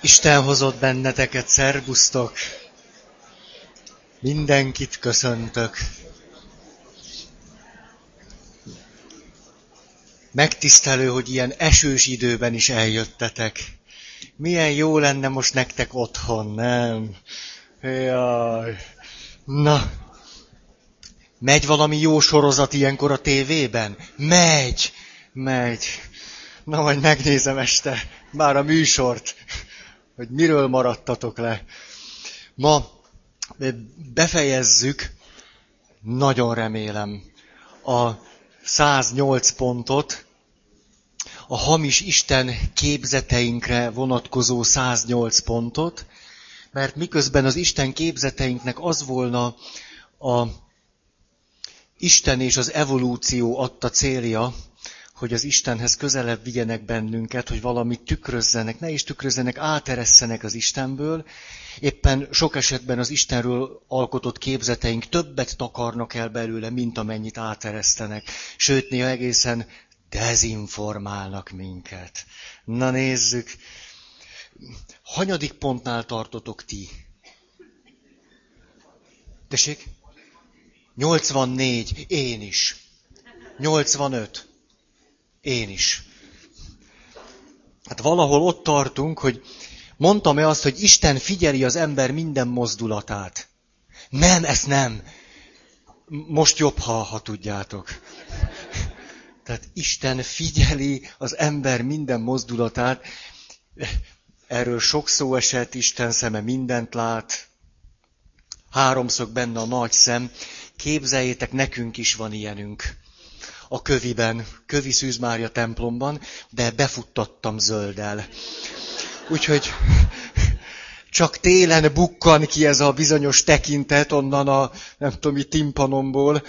Isten hozott benneteket, szervusztok! Mindenkit köszöntök. Megtisztelő, hogy ilyen esős időben is eljöttetek. Milyen jó lenne most nektek otthon, nem? Jaj. Na, megy valami jó sorozat ilyenkor a tévében? Megy, megy. Na, majd megnézem este már a műsort, hogy miről maradtatok le. Ma befejezzük, nagyon remélem, a 108 pontot, a hamis Isten képzeteinkre vonatkozó 108 pontot, mert miközben az Isten képzeteinknek az volna a Isten és az evolúció adta célja, hogy az Istenhez közelebb vigyenek bennünket, hogy valamit tükrözzenek, ne is tükrözzenek, áteresszenek az Istenből. Éppen sok esetben az Istenről alkotott képzeteink többet takarnak el belőle, mint amennyit áteresztenek. Sőt, néha egészen dezinformálnak minket. Na nézzük. Hanyadik pontnál tartotok ti? Tessék? 84. Én is. 85. Én is. Hát valahol ott tartunk, hogy mondtam-e azt, hogy Isten figyeli az ember minden mozdulatát. Nem, ezt nem. Most jobb, ha, ha tudjátok. Tehát Isten figyeli az ember minden mozdulatát. Erről sok szó esett, Isten szeme mindent lát. Háromszög benne a nagy szem. Képzeljétek, nekünk is van ilyenünk a köviben, kövi Szűz Mária templomban, de befuttattam zölddel. Úgyhogy csak télen bukkan ki ez a bizonyos tekintet onnan a, nem tudom, mi timpanomból,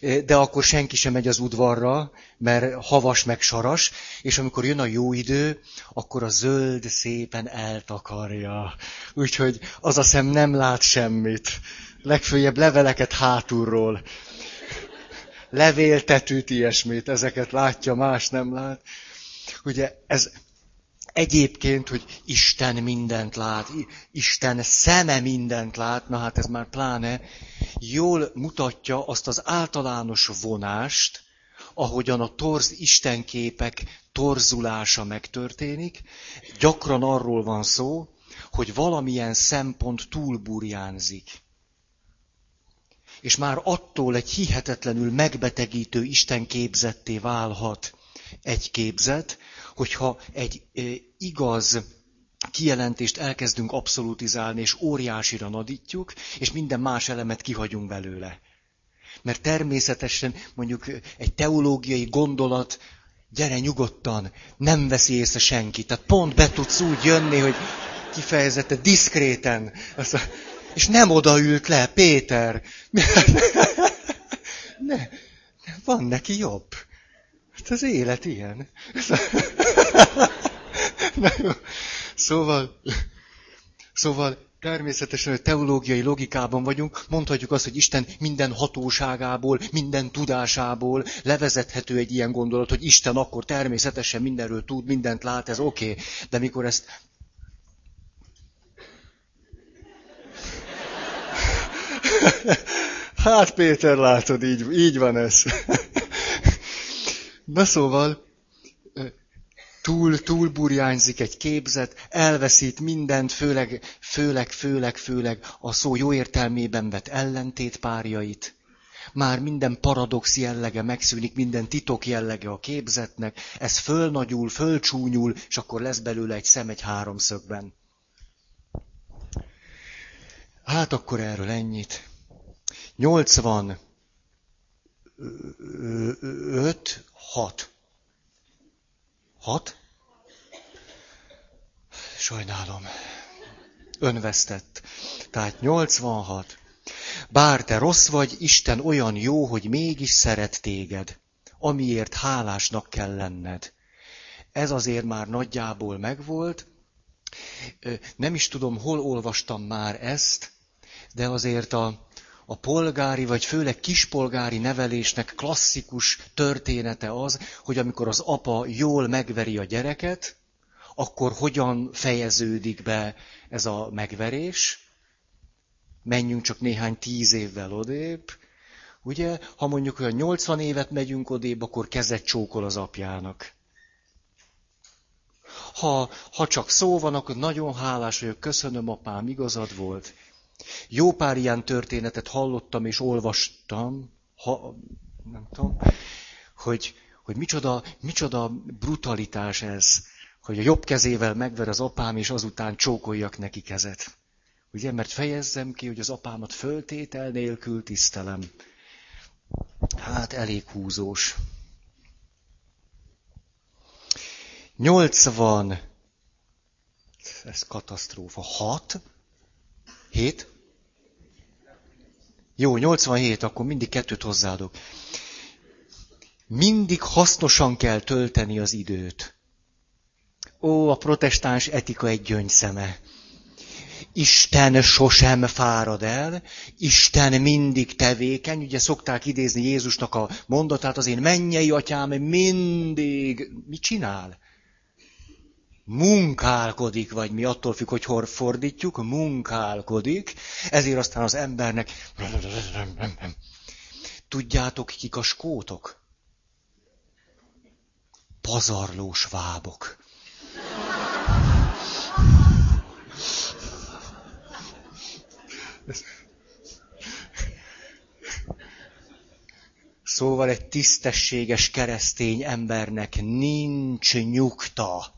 de akkor senki sem megy az udvarra, mert havas meg saras, és amikor jön a jó idő, akkor a zöld szépen eltakarja. Úgyhogy az a szem nem lát semmit. Legfőjebb leveleket hátulról levéltetőt, ilyesmit, ezeket látja, más nem lát. Ugye ez egyébként, hogy Isten mindent lát, Isten szeme mindent lát, na hát ez már pláne, jól mutatja azt az általános vonást, ahogyan a torz istenképek torzulása megtörténik. Gyakran arról van szó, hogy valamilyen szempont túlburjánzik és már attól egy hihetetlenül megbetegítő Isten képzetté válhat egy képzet, hogyha egy igaz kijelentést elkezdünk abszolutizálni, és óriásira nadítjuk, és minden más elemet kihagyunk belőle. Mert természetesen mondjuk egy teológiai gondolat, gyere nyugodtan, nem veszi észre senki. Tehát pont be tudsz úgy jönni, hogy kifejezette diszkréten. Azt és nem odaült le, Péter. Ne, van neki jobb. Hát az élet ilyen. Na jó. Szóval, szóval természetesen a teológiai logikában vagyunk, mondhatjuk azt, hogy Isten minden hatóságából, minden tudásából levezethető egy ilyen gondolat, hogy Isten akkor természetesen mindenről tud, mindent lát, ez oké. Okay. De mikor ezt Hát Péter, látod, így, így van ez. Na szóval, túl, túl burjányzik egy képzet, elveszít mindent, főleg, főleg, főleg, főleg a szó jó értelmében vett ellentétpárjait. Már minden paradox jellege megszűnik, minden titok jellege a képzetnek, ez fölnagyul, fölcsúnyul, és akkor lesz belőle egy szem egy háromszögben. Hát akkor erről ennyit. 85, 6. 6? Sajnálom. Önvesztett. Tehát 86. Bár te rossz vagy, Isten olyan jó, hogy mégis szeret téged, amiért hálásnak kell lenned. Ez azért már nagyjából megvolt. Nem is tudom, hol olvastam már ezt, de azért a, a polgári, vagy főleg kispolgári nevelésnek klasszikus története az, hogy amikor az apa jól megveri a gyereket, akkor hogyan fejeződik be ez a megverés? Menjünk csak néhány tíz évvel odébb. Ugye, ha mondjuk olyan 80 évet megyünk odébb, akkor kezet csókol az apjának. Ha, ha csak szó van, akkor nagyon hálás vagyok, köszönöm apám, igazad volt. Jó pár ilyen történetet hallottam és olvastam, ha, nem tudom, hogy, hogy micsoda, micsoda brutalitás ez, hogy a jobb kezével megver az apám, és azután csókoljak neki kezet. Ugye, mert fejezzem ki, hogy az apámat föltétel nélkül tisztelem. Hát elég húzós. 80, ez katasztrófa, 6, 7, jó, 87, akkor mindig kettőt hozzáadok. Mindig hasznosan kell tölteni az időt. Ó, a protestáns etika egy gyöngyszeme. Isten sosem fárad el, Isten mindig tevékeny. Ugye szokták idézni Jézusnak a mondatát, az én mennyei atyám mindig mit csinál? Munkálkodik, vagy mi attól függ, hogy hol fordítjuk, munkálkodik, ezért aztán az embernek... Tudjátok, kik a skótok? Pazarlós vábok. Szóval egy tisztességes keresztény embernek nincs nyugta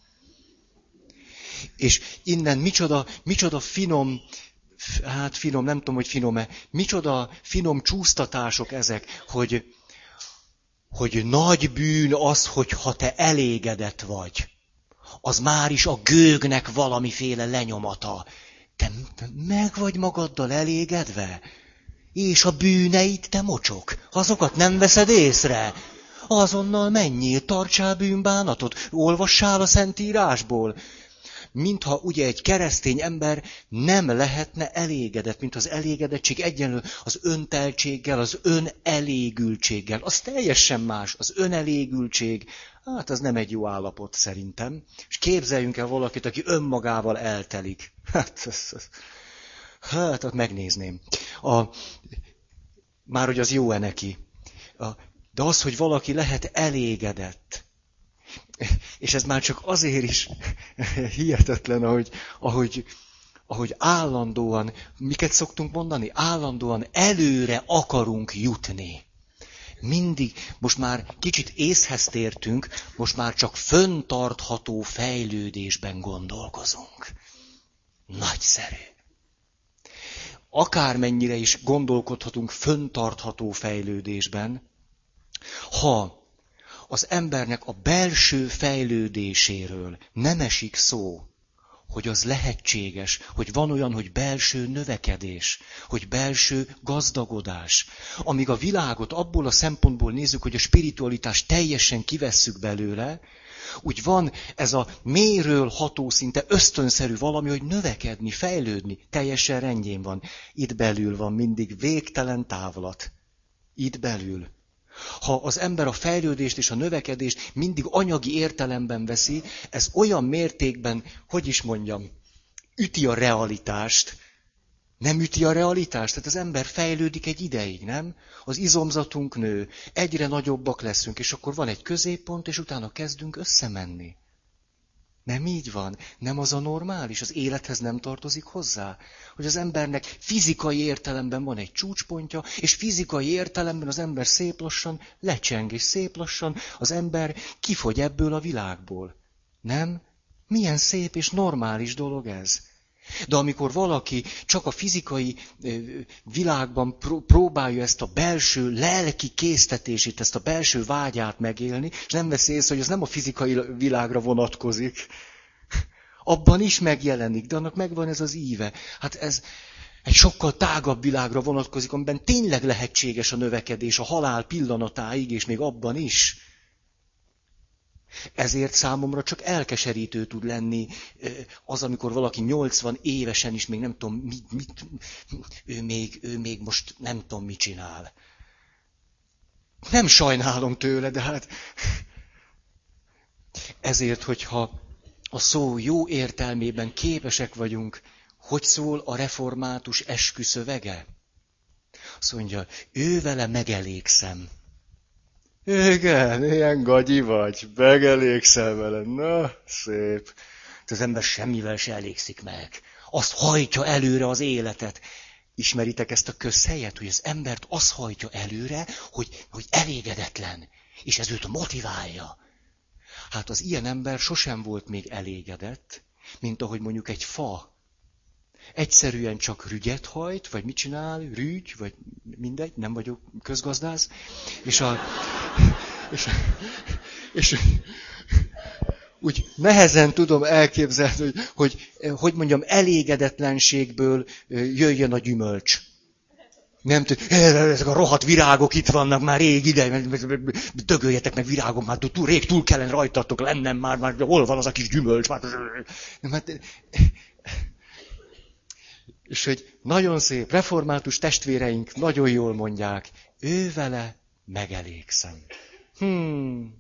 és innen micsoda, micsoda finom, hát finom, nem tudom, hogy finom-e, micsoda finom csúsztatások ezek, hogy, hogy nagy bűn az, hogy ha te elégedett vagy. Az már is a gőgnek valamiféle lenyomata. Te, meg vagy magaddal elégedve? És a bűneit te mocsok. Azokat nem veszed észre. Azonnal menjél, tartsál bűnbánatot, olvassál a Szentírásból mintha ugye egy keresztény ember nem lehetne elégedett, mint az elégedettség egyenlő az önteltséggel, az önelégültséggel. Az teljesen más, az önelégültség, hát az nem egy jó állapot szerintem. És képzeljünk el valakit, aki önmagával eltelik. Hát, az, az, hát, azt megnézném. A, már hogy az jó-e neki. A, de az, hogy valaki lehet elégedett, és ez már csak azért is hihetetlen, ahogy, ahogy, ahogy állandóan, miket szoktunk mondani? Állandóan előre akarunk jutni. Mindig, most már kicsit észhez tértünk, most már csak föntartható fejlődésben gondolkozunk. Nagyszerű. Akármennyire is gondolkodhatunk föntartható fejlődésben, ha az embernek a belső fejlődéséről nem esik szó, hogy az lehetséges, hogy van olyan, hogy belső növekedés, hogy belső gazdagodás. Amíg a világot abból a szempontból nézzük, hogy a spiritualitás teljesen kivesszük belőle, úgy van ez a méről ható szinte ösztönszerű valami, hogy növekedni, fejlődni, teljesen rendjén van. Itt belül van mindig végtelen távlat. Itt belül. Ha az ember a fejlődést és a növekedést mindig anyagi értelemben veszi, ez olyan mértékben, hogy is mondjam, üti a realitást, nem üti a realitást? Tehát az ember fejlődik egy ideig, nem? Az izomzatunk nő, egyre nagyobbak leszünk, és akkor van egy középpont, és utána kezdünk összemenni. Nem így van. Nem az a normális. Az élethez nem tartozik hozzá. Hogy az embernek fizikai értelemben van egy csúcspontja, és fizikai értelemben az ember szép lassan lecseng, és szép lassan az ember kifogy ebből a világból. Nem? Milyen szép és normális dolog ez. De amikor valaki csak a fizikai világban próbálja ezt a belső lelki késztetését, ezt a belső vágyát megélni, és nem veszi észre, hogy ez nem a fizikai világra vonatkozik, abban is megjelenik, de annak megvan ez az íve. Hát ez egy sokkal tágabb világra vonatkozik, amiben tényleg lehetséges a növekedés a halál pillanatáig, és még abban is. Ezért számomra csak elkeserítő tud lenni az, amikor valaki 80 évesen is még nem tudom, mit, mit, ő, még, ő még most nem tudom, mit csinál. Nem sajnálom tőle, de hát ezért, hogyha a szó jó értelmében képesek vagyunk, hogy szól a református esküszövege? Azt mondja, ő vele megelégszem. Igen, ilyen gagyi vagy, megelégszem vele. Na, szép. Az ember semmivel se elégszik meg. Azt hajtja előre az életet. Ismeritek ezt a közhelyet, hogy az embert az hajtja előre, hogy, hogy elégedetlen, és ez őt motiválja. Hát az ilyen ember sosem volt még elégedett, mint ahogy mondjuk egy fa. Egyszerűen csak rügyet hajt, vagy mit csinál, rügy, vagy mindegy, nem vagyok közgazdász, és a... És, és, úgy nehezen tudom elképzelni, hogy, hogy, hogy mondjam, elégedetlenségből jöjjön a gyümölcs. Nem tudom, ezek a rohadt virágok itt vannak már rég ide, dögöljetek meg virágok, már túl, rég túl kellene rajtatok lennem már, már hol van az a kis gyümölcs, már... Hát... És hogy nagyon szép, református testvéreink nagyon jól mondják, ő vele megelégszem. Hmm.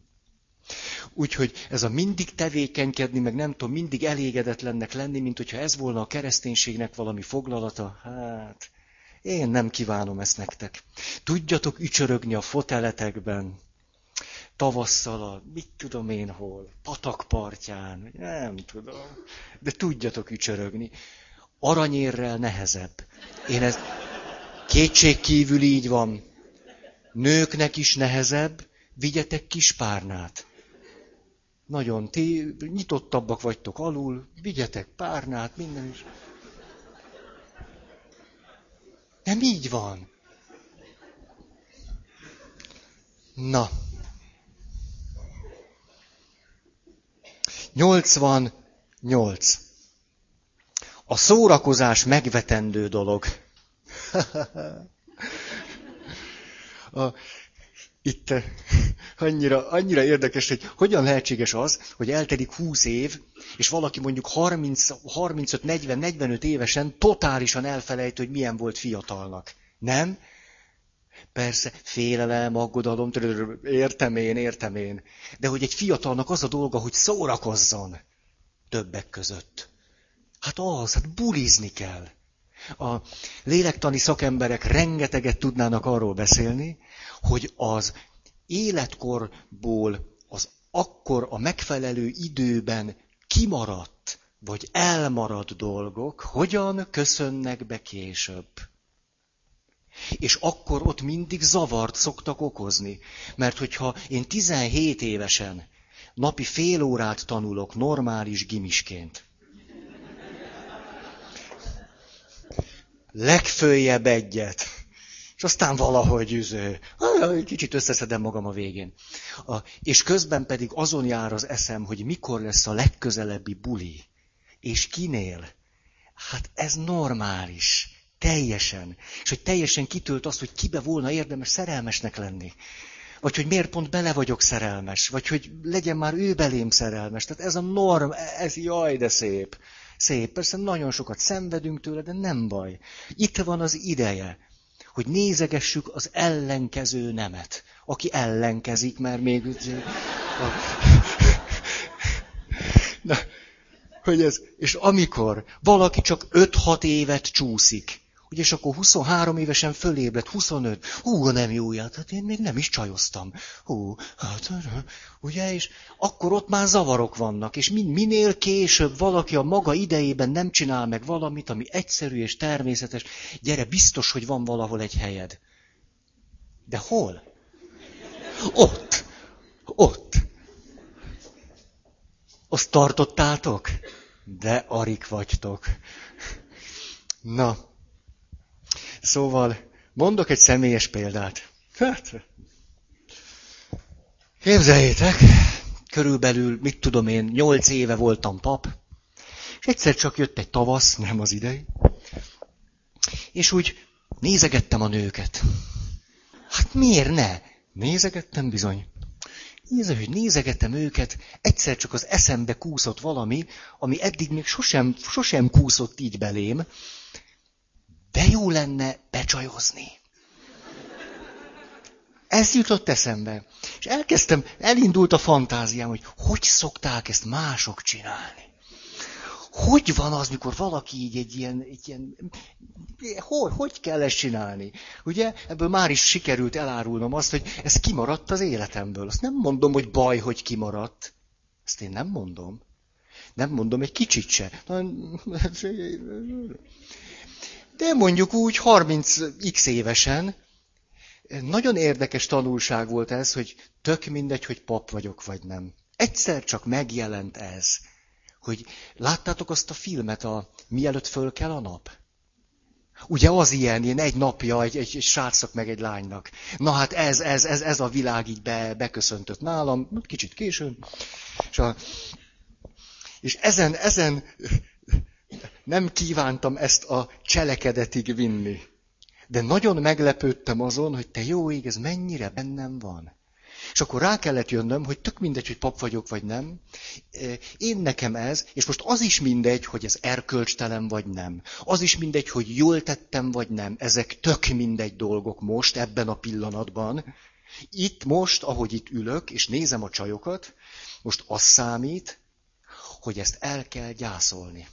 Úgyhogy ez a mindig tevékenykedni, meg nem tudom, mindig elégedetlennek lenni, mint hogyha ez volna a kereszténységnek valami foglalata, hát én nem kívánom ezt nektek. Tudjatok ücsörögni a foteletekben, tavasszal a, mit tudom én hol, patakpartján, nem tudom, de tudjatok ücsörögni. Aranyérrel nehezebb. Én ez kétség kívül így van. Nőknek is nehezebb, vigyetek kis párnát. Nagyon, ti nyitottabbak vagytok alul, vigyetek párnát, minden is. Nem így van. Na. 88. A szórakozás megvetendő dolog. a, itt annyira, annyira érdekes, hogy hogyan lehetséges az, hogy eltelik 20 év, és valaki mondjuk 30, 35, 40, 45 évesen totálisan elfelejt, hogy milyen volt fiatalnak. Nem? Persze, félelem, aggodalom, értem én, értem én. De hogy egy fiatalnak az a dolga, hogy szórakozzon többek között. Hát az, hát bulizni kell. A lélektani szakemberek rengeteget tudnának arról beszélni, hogy az életkorból az akkor a megfelelő időben kimaradt vagy elmaradt dolgok hogyan köszönnek be később. És akkor ott mindig zavart szoktak okozni. Mert hogyha én 17 évesen napi fél órát tanulok normális gimisként, legfőjebb egyet, és aztán valahogy üző, kicsit összeszedem magam a végén. A, és közben pedig azon jár az eszem, hogy mikor lesz a legközelebbi buli. És kinél? Hát ez normális. Teljesen. És hogy teljesen kitölt azt, hogy kibe volna érdemes szerelmesnek lenni. Vagy hogy miért pont bele vagyok szerelmes. Vagy hogy legyen már ő belém szerelmes. Tehát ez a norm, ez jaj, de szép. Szép. Persze nagyon sokat szenvedünk tőle, de nem baj. Itt van az ideje hogy nézegessük az ellenkező nemet, aki ellenkezik, mert még... Na, hogy ez, és amikor valaki csak 5-6 évet csúszik, Ugye, és akkor 23 évesen fölébredt, 25, hú, nem jó, hát én még nem is csajoztam. Hú, hát, ugye, és akkor ott már zavarok vannak, és min, minél később valaki a maga idejében nem csinál meg valamit, ami egyszerű és természetes, gyere, biztos, hogy van valahol egy helyed. De hol? Ott. Ott. Azt tartottátok? De arik vagytok. Na, Szóval mondok egy személyes példát. Hát, képzeljétek, körülbelül, mit tudom én, nyolc éve voltam pap, és egyszer csak jött egy tavasz, nem az idei, és úgy nézegettem a nőket. Hát miért ne? Nézegettem bizony. Nézze, hogy nézegettem őket, egyszer csak az eszembe kúszott valami, ami eddig még sosem, sosem kúszott így belém, de jó lenne becsajozni. Ez jutott eszembe. És elkezdtem, elindult a fantáziám, hogy hogy szokták ezt mások csinálni. Hogy van az, mikor valaki így egy ilyen, egy ilyen hogy, hogy kell ezt csinálni? Ugye, ebből már is sikerült elárulnom azt, hogy ez kimaradt az életemből. Azt nem mondom, hogy baj, hogy kimaradt. Ezt én nem mondom. Nem mondom egy kicsit se. De mondjuk úgy 30x évesen, nagyon érdekes tanulság volt ez, hogy tök mindegy, hogy pap vagyok vagy nem. Egyszer csak megjelent ez, hogy láttátok azt a filmet, a Mielőtt föl kell a nap? Ugye az ilyen, ilyen egy napja egy, egy, egy srácnak meg egy lánynak. Na hát ez, ez, ez, ez a világ így be, beköszöntött nálam, kicsit későn. És, a, és ezen, ezen nem kívántam ezt a cselekedetig vinni. De nagyon meglepődtem azon, hogy te jó ég, ez mennyire bennem van. És akkor rá kellett jönnöm, hogy tök mindegy, hogy pap vagyok, vagy nem. Én nekem ez, és most az is mindegy, hogy ez erkölcstelen, vagy nem. Az is mindegy, hogy jól tettem, vagy nem. Ezek tök mindegy dolgok most, ebben a pillanatban. Itt most, ahogy itt ülök, és nézem a csajokat, most az számít, hogy ezt el kell gyászolni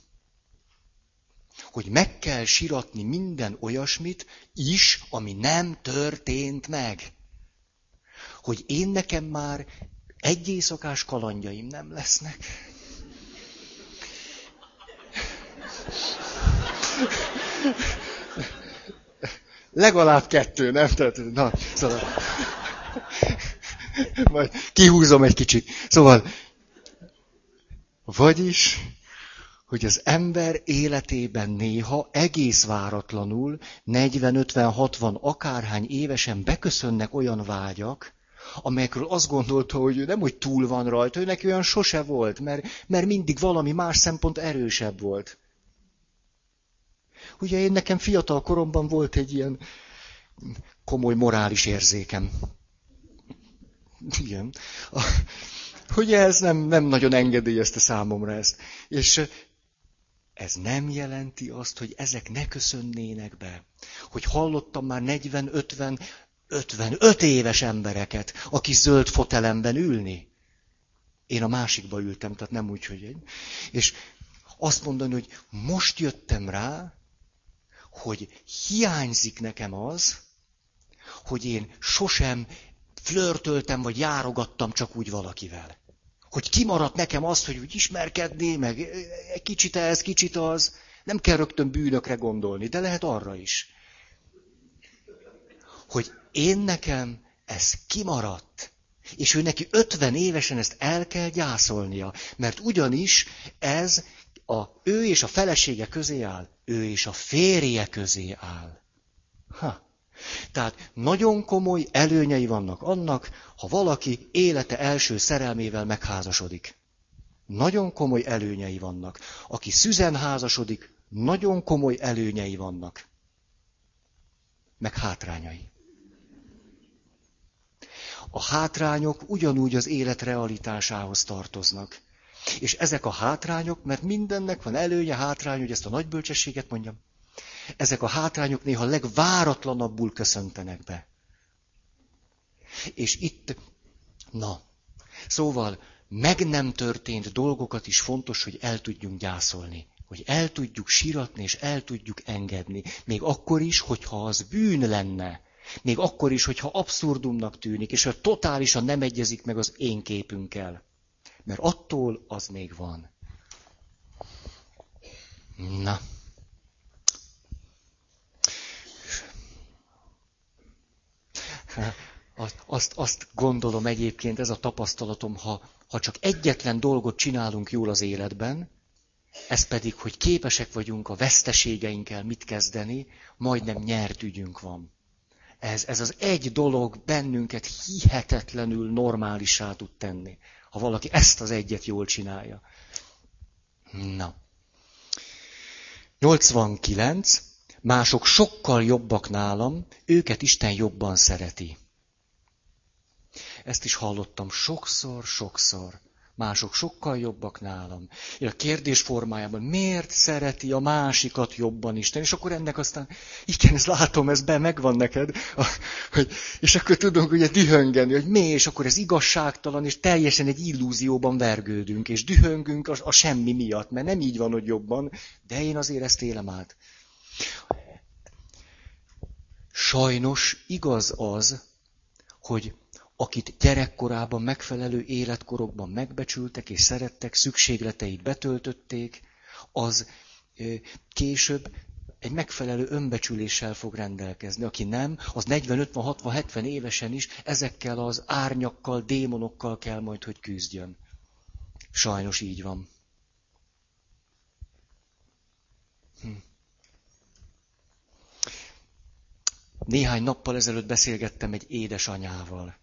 hogy meg kell siratni minden olyasmit is, ami nem történt meg. Hogy én nekem már egy éjszakás kalandjaim nem lesznek. Legalább kettő, nem? Tehát, na, szóval... Majd kihúzom egy kicsit. Szóval, vagyis hogy az ember életében néha egész váratlanul, 40-50-60 akárhány évesen beköszönnek olyan vágyak, amelyekről azt gondolta, hogy ő nem, hogy túl van rajta, ő neki olyan sose volt, mert, mert mindig valami más szempont erősebb volt. Ugye én nekem fiatal koromban volt egy ilyen komoly morális érzékem. Igen. Hogy ez nem, nem nagyon engedélyezte számomra ezt. És ez nem jelenti azt, hogy ezek ne köszönnének be. Hogy hallottam már 40, 50, 55 éves embereket, aki zöld fotelemben ülni. Én a másikba ültem, tehát nem úgy, hogy egy. És azt mondani, hogy most jöttem rá, hogy hiányzik nekem az, hogy én sosem flörtöltem, vagy járogattam csak úgy valakivel hogy kimaradt nekem az, hogy úgy ismerkedni, meg egy kicsit ez, kicsit az. Nem kell rögtön bűnökre gondolni, de lehet arra is. Hogy én nekem ez kimaradt. És ő neki 50 évesen ezt el kell gyászolnia, mert ugyanis ez a, ő és a felesége közé áll, ő és a férje közé áll. Ha. Tehát nagyon komoly előnyei vannak annak, ha valaki élete első szerelmével megházasodik. Nagyon komoly előnyei vannak. Aki szüzen házasodik, nagyon komoly előnyei vannak. Meg hátrányai. A hátrányok ugyanúgy az élet realitásához tartoznak. És ezek a hátrányok, mert mindennek van előnye, hátrány, hogy ezt a nagybölcsességet mondjam, ezek a hátrányok néha legváratlanabbul köszöntenek be. És itt, na, szóval meg nem történt dolgokat is fontos, hogy el tudjunk gyászolni. Hogy el tudjuk siratni, és el tudjuk engedni. Még akkor is, hogyha az bűn lenne. Még akkor is, hogyha abszurdumnak tűnik, és ha totálisan nem egyezik meg az én képünkkel. Mert attól az még van. Na. Azt, azt gondolom egyébként, ez a tapasztalatom, ha, ha csak egyetlen dolgot csinálunk jól az életben, ez pedig, hogy képesek vagyunk a veszteségeinkkel mit kezdeni, majdnem nyert ügyünk van. Ez, ez az egy dolog bennünket hihetetlenül normálisá tud tenni, ha valaki ezt az egyet jól csinálja. Na. 89. Mások sokkal jobbak nálam, őket Isten jobban szereti. Ezt is hallottam sokszor, sokszor. Mások sokkal jobbak nálam. A kérdés formájában, miért szereti a másikat jobban Isten? És akkor ennek aztán, igen, ezt látom, ez be megvan neked. Hogy, és akkor tudunk ugye dühöngeni, hogy mi, és akkor ez igazságtalan, és teljesen egy illúzióban vergődünk, és dühöngünk a, a semmi miatt, mert nem így van, hogy jobban, de én azért ezt élem át. Sajnos igaz az, hogy akit gyerekkorában megfelelő életkorokban megbecsültek és szerettek, szükségleteit betöltötték, az később egy megfelelő önbecsüléssel fog rendelkezni. Aki nem, az 40, 50, 60, 70 évesen is ezekkel az árnyakkal, démonokkal kell majd, hogy küzdjön. Sajnos így van. Hm. Néhány nappal ezelőtt beszélgettem egy édesanyával.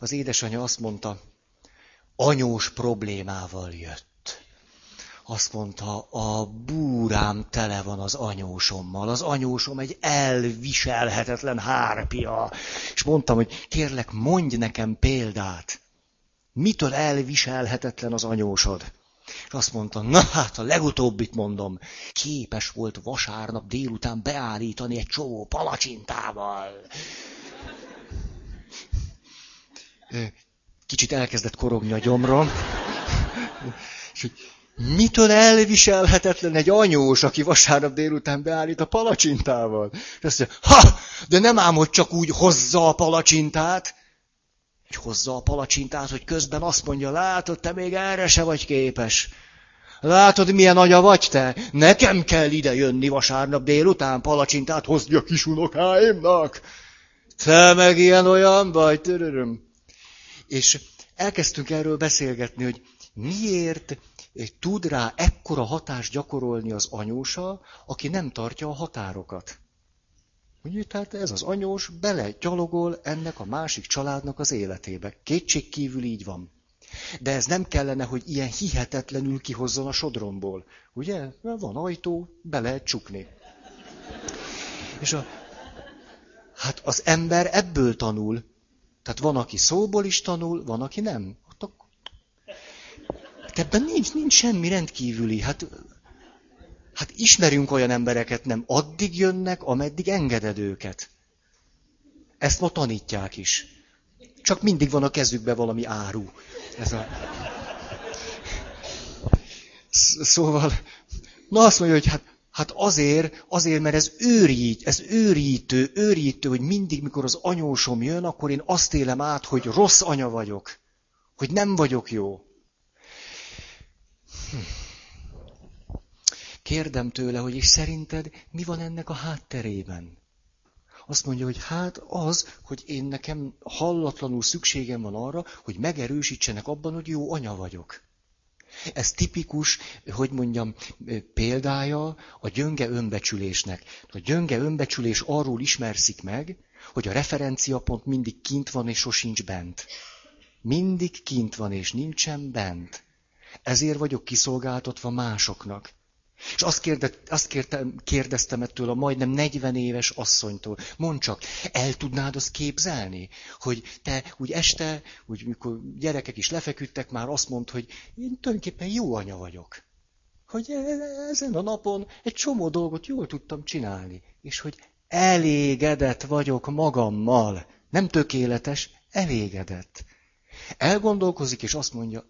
Az édesanyja azt mondta, anyós problémával jött. Azt mondta, a búrám tele van az anyósommal. Az anyósom egy elviselhetetlen hárpia. És mondtam, hogy kérlek, mondj nekem példát. Mitől elviselhetetlen az anyósod? És azt mondta, na hát a legutóbbit mondom, képes volt vasárnap délután beállítani egy csomó palacsintával. Kicsit elkezdett korogni a gyomrom. És hogy mitől elviselhetetlen egy anyós, aki vasárnap délután beállít a palacsintával? És azt mondja, ha, de nem ám, hogy csak úgy hozza a palacsintát, hogy hozza a palacsintát, hogy közben azt mondja, látod, te még erre se vagy képes. Látod, milyen anya vagy te? Nekem kell ide jönni vasárnap délután palacsintát hozni a kisunokáimnak. Te meg ilyen-olyan vagy, töröröm. És elkezdtünk erről beszélgetni, hogy miért tud rá ekkora hatást gyakorolni az anyósa, aki nem tartja a határokat. Ugye, tehát ez az anyós bele gyalogol ennek a másik családnak az életébe. Kétség kívül így van. De ez nem kellene, hogy ilyen hihetetlenül kihozzon a sodromból. Ugye? Van ajtó, be lehet csukni. És a, hát az ember ebből tanul. Tehát van, aki szóból is tanul, van, aki nem. Hát ebben nincs, nincs semmi rendkívüli. Hát Hát ismerünk olyan embereket, nem addig jönnek, ameddig engeded őket. Ezt ma tanítják is. Csak mindig van a kezükben valami áru. Ez a... Szóval, na azt mondja, hogy hát, hát azért, azért, mert ez őrít, ez őrítő, őrítő, hogy mindig, mikor az anyósom jön, akkor én azt élem át, hogy rossz anya vagyok. Hogy nem vagyok jó. Hm. Kérdem tőle, hogy és szerinted mi van ennek a hátterében? Azt mondja, hogy hát az, hogy én nekem hallatlanul szükségem van arra, hogy megerősítsenek abban, hogy jó anya vagyok. Ez tipikus, hogy mondjam, példája a gyönge önbecsülésnek. A gyönge önbecsülés arról ismerszik meg, hogy a referenciapont mindig kint van és sosincs bent. Mindig kint van és nincsen bent. Ezért vagyok kiszolgáltatva másoknak. És azt, kérde, azt kértem, kérdeztem ettől a majdnem 40 éves asszonytól, mondd csak, el tudnád azt képzelni, hogy te úgy este, úgy mikor gyerekek is lefeküdtek, már azt mondd, hogy én tulajdonképpen jó anya vagyok. Hogy e, ezen a napon egy csomó dolgot jól tudtam csinálni, és hogy elégedett vagyok magammal. Nem tökéletes, elégedett. Elgondolkozik, és azt mondja,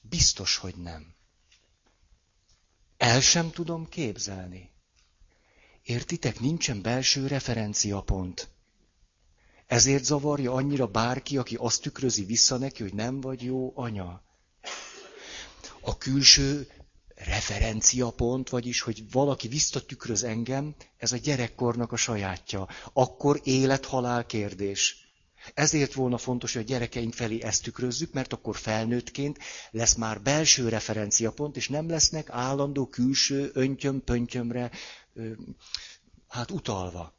biztos, hogy nem. El sem tudom képzelni. Értitek, nincsen belső referenciapont. Ezért zavarja annyira bárki, aki azt tükrözi vissza neki, hogy nem vagy jó anya. A külső referenciapont, vagyis, hogy valaki visszatükröz engem, ez a gyerekkornak a sajátja. Akkor élet-halál kérdés. Ezért volna fontos, hogy a gyerekeink felé ezt tükrözzük, mert akkor felnőttként lesz már belső referenciapont, és nem lesznek állandó külső öntyöm-pöntyömre hát utalva.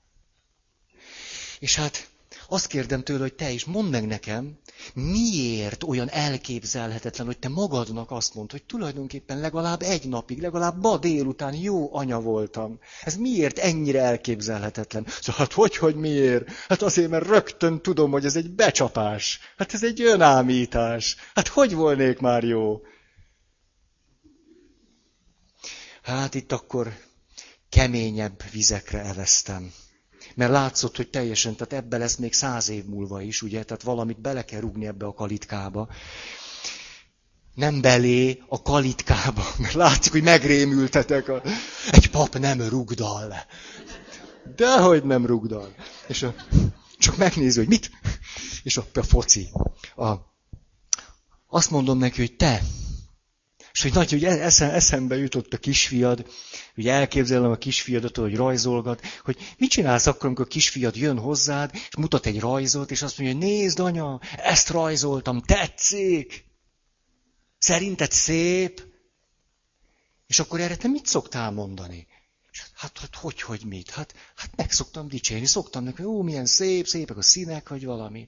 És hát Azt kérdem tőle, hogy te is mondd meg nekem, miért olyan elképzelhetetlen, hogy te magadnak azt mondd, hogy tulajdonképpen legalább egy napig, legalább ma délután jó anya voltam. Ez miért ennyire elképzelhetetlen? Szóval, hát hogy, hogy miért? Hát azért, mert rögtön tudom, hogy ez egy becsapás. Hát ez egy önámítás. Hát hogy volnék már jó? Hát itt akkor keményebb vizekre eveztem. Mert látszott, hogy teljesen, tehát ebbe lesz még száz év múlva is, ugye, tehát valamit bele kell rugni ebbe a kalitkába. Nem belé, a kalitkába, mert látszik, hogy megrémültetek. A... Egy pap nem rugdal. Dehogy nem rugdal. És a... csak megnéző, hogy mit? És a, a foci. A... Azt mondom neki, hogy te, és hogy nagy, hogy eszem, eszembe jutott a kisfiad, hogy elképzelem a kisfiadat, hogy rajzolgat, hogy mit csinálsz akkor, amikor a kisfiad jön hozzád, és mutat egy rajzot, és azt mondja, hogy nézd anya, ezt rajzoltam, tetszik? Szerinted szép? És akkor erre te mit szoktál mondani? És hát, hát hogy, hogy mit? Hát, hát meg szoktam dicsérni, szoktam neki, ó, milyen szép, szépek a színek, vagy valami.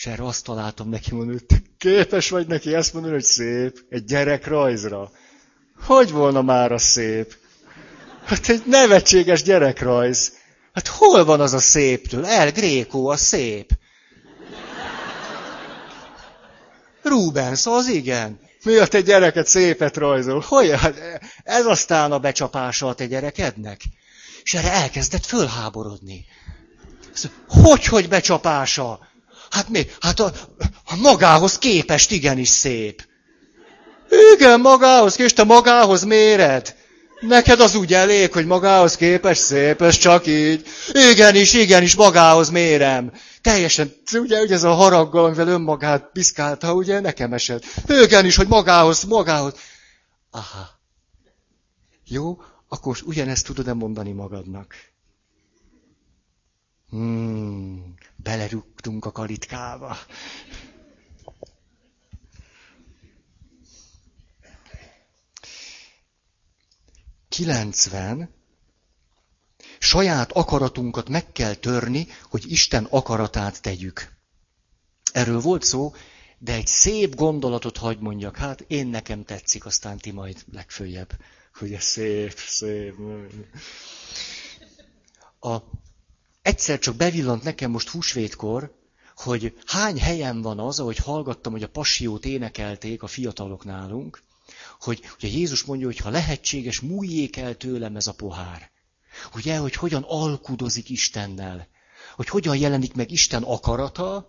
És erre azt találtam neki mondani, hogy képes vagy neki ezt mondani, hogy szép, egy gyerek rajzra. Hogy volna már a szép? Hát egy nevetséges gyerekrajz. Hát hol van az a széptől? El Gréko a szép. Rubens, az igen. Mi a te gyereket szépet rajzol? Hogy? Hát ez aztán a becsapása a te gyerekednek? És erre elkezdett fölháborodni. Hogy, hogy becsapása? Hát mi? Hát a, a magához képest igenis szép. Igen, magához, és te magához méred. Neked az úgy elég, hogy magához képest szép, ez csak így. Igenis, igenis, magához mérem. Teljesen, ugye, ugye ez a haraggal, amivel önmagát piszkálta, ugye, nekem esett. Igenis, hogy magához, magához. Aha. Jó, akkor ugyanezt tudod-e mondani magadnak? Hmm, belerúgtunk a kalitkába. Kilencven. Saját akaratunkat meg kell törni, hogy Isten akaratát tegyük. Erről volt szó, de egy szép gondolatot hagy mondjak. Hát én nekem tetszik, aztán ti majd legfőjebb. Hogy ez szép, szép. A egyszer csak bevillant nekem most húsvétkor, hogy hány helyen van az, ahogy hallgattam, hogy a passiót énekelték a fiatalok nálunk, hogy ugye Jézus mondja, hogy ha lehetséges, múljék el tőlem ez a pohár. Ugye, hogy hogyan alkudozik Istennel, hogy hogyan jelenik meg Isten akarata,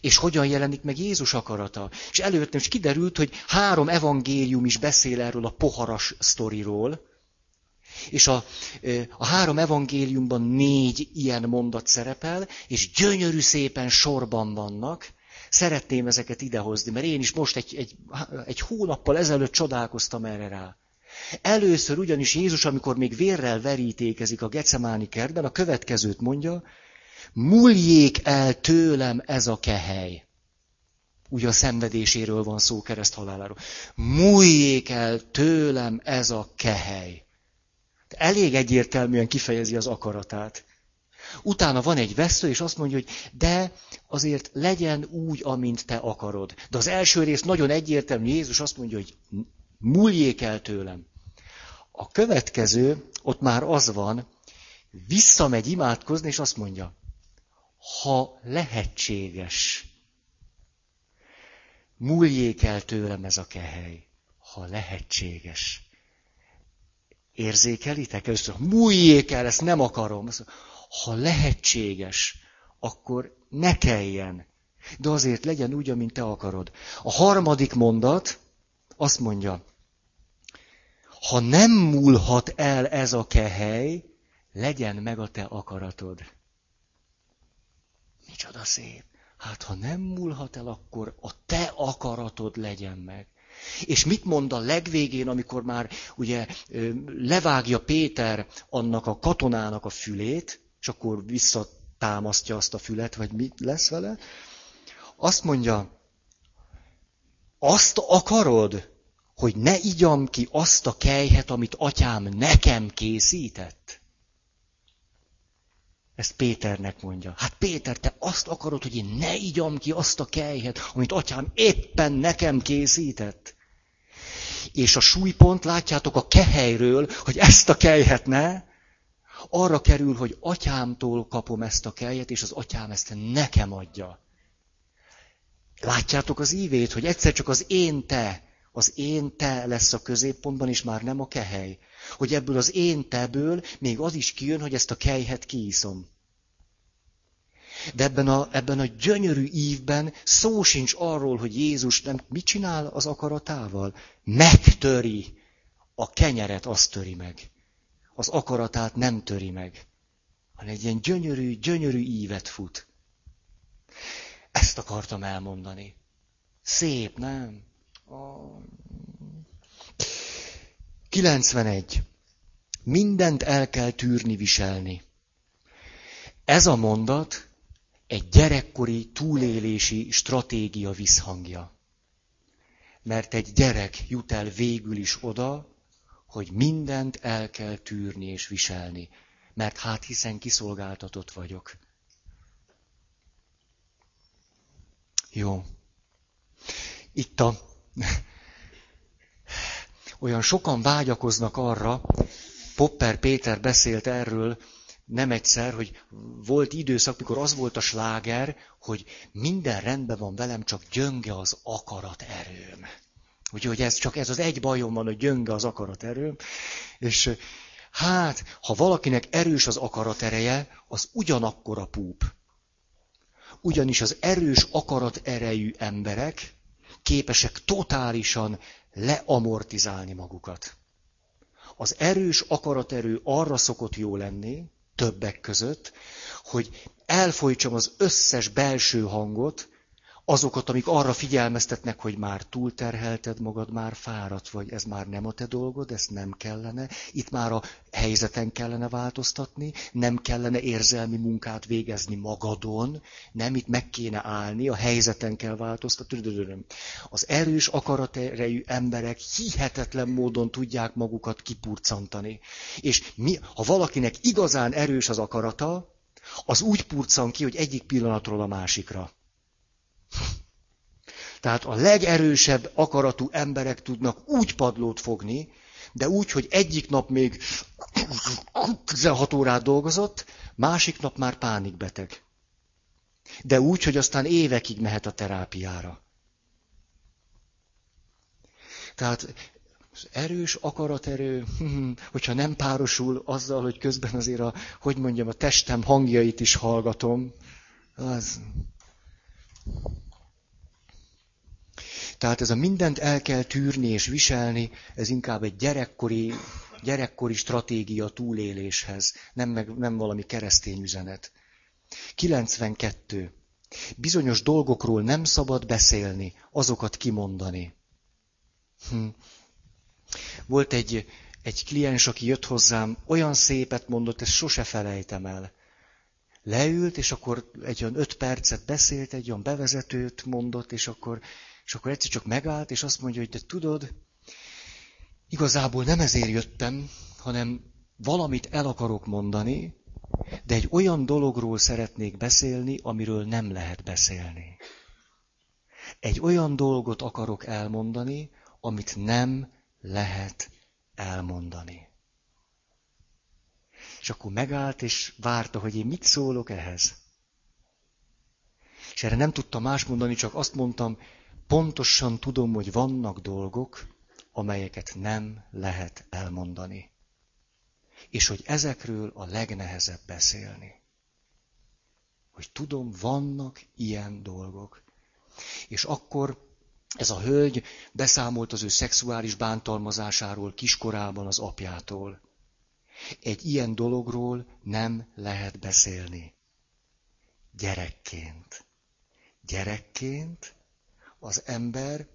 és hogyan jelenik meg Jézus akarata. És előttem is kiderült, hogy három evangélium is beszél erről a poharas sztoriról, és a, a három evangéliumban négy ilyen mondat szerepel, és gyönyörű szépen sorban vannak. Szeretném ezeket idehozni, mert én is most egy, egy, egy hónappal ezelőtt csodálkoztam erre rá. Először ugyanis Jézus, amikor még vérrel verítékezik a gecemáni kertben, a következőt mondja, múljék el tőlem ez a kehely. Ugye a szenvedéséről van szó, kereszt haláláról. Múljék el tőlem ez a kehely. Elég egyértelműen kifejezi az akaratát. Utána van egy vesző, és azt mondja, hogy de azért legyen úgy, amint te akarod. De az első rész nagyon egyértelmű, Jézus azt mondja, hogy múljék el tőlem. A következő, ott már az van, visszamegy imádkozni, és azt mondja, ha lehetséges, múljék el tőlem ez a kehely, ha lehetséges. Érzékelitek? Először, múljék el, ezt nem akarom. Ha lehetséges, akkor ne kelljen. De azért legyen úgy, amint te akarod. A harmadik mondat azt mondja, ha nem múlhat el ez a kehely, legyen meg a te akaratod. Micsoda szép. Hát ha nem múlhat el, akkor a te akaratod legyen meg. És mit mond a legvégén, amikor már ugye levágja Péter annak a katonának a fülét, és akkor visszatámasztja azt a fület, vagy mi lesz vele? Azt mondja, azt akarod, hogy ne igyam ki azt a kejhet, amit atyám nekem készített? Ezt Péternek mondja. Hát Péter, te azt akarod, hogy én ne igyam ki azt a kejhet, amit atyám éppen nekem készített? És a súlypont, látjátok, a kehelyről, hogy ezt a kejhet ne, arra kerül, hogy atyámtól kapom ezt a kelyet, és az atyám ezt nekem adja. Látjátok az ívét, hogy egyszer csak az én te, az én te lesz a középpontban, és már nem a kehely. Hogy ebből az én teből még az is kijön, hogy ezt a kejhet kiiszom. De ebben a, ebben a gyönyörű ívben szó sincs arról, hogy Jézus nem mit csinál az akaratával. Megtöri. A kenyeret azt töri meg. Az akaratát nem töri meg. Hanem egy ilyen gyönyörű, gyönyörű ívet fut. Ezt akartam elmondani. Szép, nem? 91. Mindent el kell tűrni, viselni. Ez a mondat egy gyerekkori túlélési stratégia visszhangja. Mert egy gyerek jut el végül is oda, hogy mindent el kell tűrni és viselni, mert hát hiszen kiszolgáltatott vagyok. Jó. Itt a... Olyan sokan vágyakoznak arra, Popper Péter beszélt erről nem egyszer, hogy volt időszak, mikor az volt a sláger, hogy minden rendben van velem, csak gyönge az akarat erőm. Ugye, hogy ez csak ez az egy bajom van, hogy gyönge az akarat erőm. És hát, ha valakinek erős az akarat ereje, az ugyanakkor a púp. Ugyanis az erős akarat erejű emberek képesek totálisan leamortizálni magukat. Az erős akaraterő arra szokott jó lenni, többek között, hogy elfolytsam az összes belső hangot, azokat, amik arra figyelmeztetnek, hogy már túlterhelted magad, már fáradt vagy, ez már nem a te dolgod, ezt nem kellene, itt már a helyzeten kellene változtatni, nem kellene érzelmi munkát végezni magadon, nem itt meg kéne állni, a helyzeten kell változtatni. Az erős akaraterejű emberek hihetetlen módon tudják magukat kipurcantani. És mi, ha valakinek igazán erős az akarata, az úgy purcan ki, hogy egyik pillanatról a másikra. Tehát a legerősebb akaratú emberek tudnak úgy padlót fogni, de úgy, hogy egyik nap még 16 órát dolgozott, másik nap már pánikbeteg. De úgy, hogy aztán évekig mehet a terápiára. Tehát az erős akaraterő, hogyha nem párosul azzal, hogy közben azért a, hogy mondjam, a testem hangjait is hallgatom, az tehát ez a mindent el kell tűrni és viselni, ez inkább egy gyerekkori, gyerekkori stratégia túléléshez, nem, meg, nem valami keresztény üzenet. 92. Bizonyos dolgokról nem szabad beszélni, azokat kimondani. Hm. Volt egy, egy kliens, aki jött hozzám, olyan szépet mondott, ezt sose felejtem el. Leült, és akkor egy olyan öt percet beszélt, egy olyan bevezetőt mondott, és akkor és akkor egyszer csak megállt, és azt mondja, hogy te tudod, igazából nem ezért jöttem, hanem valamit el akarok mondani, de egy olyan dologról szeretnék beszélni, amiről nem lehet beszélni. Egy olyan dolgot akarok elmondani, amit nem lehet elmondani. És akkor megállt, és várta, hogy én mit szólok ehhez. És erre nem tudtam más mondani, csak azt mondtam, pontosan tudom, hogy vannak dolgok, amelyeket nem lehet elmondani. És hogy ezekről a legnehezebb beszélni. Hogy tudom, vannak ilyen dolgok. És akkor ez a hölgy beszámolt az ő szexuális bántalmazásáról kiskorában az apjától. Egy ilyen dologról nem lehet beszélni. Gyerekként. Gyerekként az ember,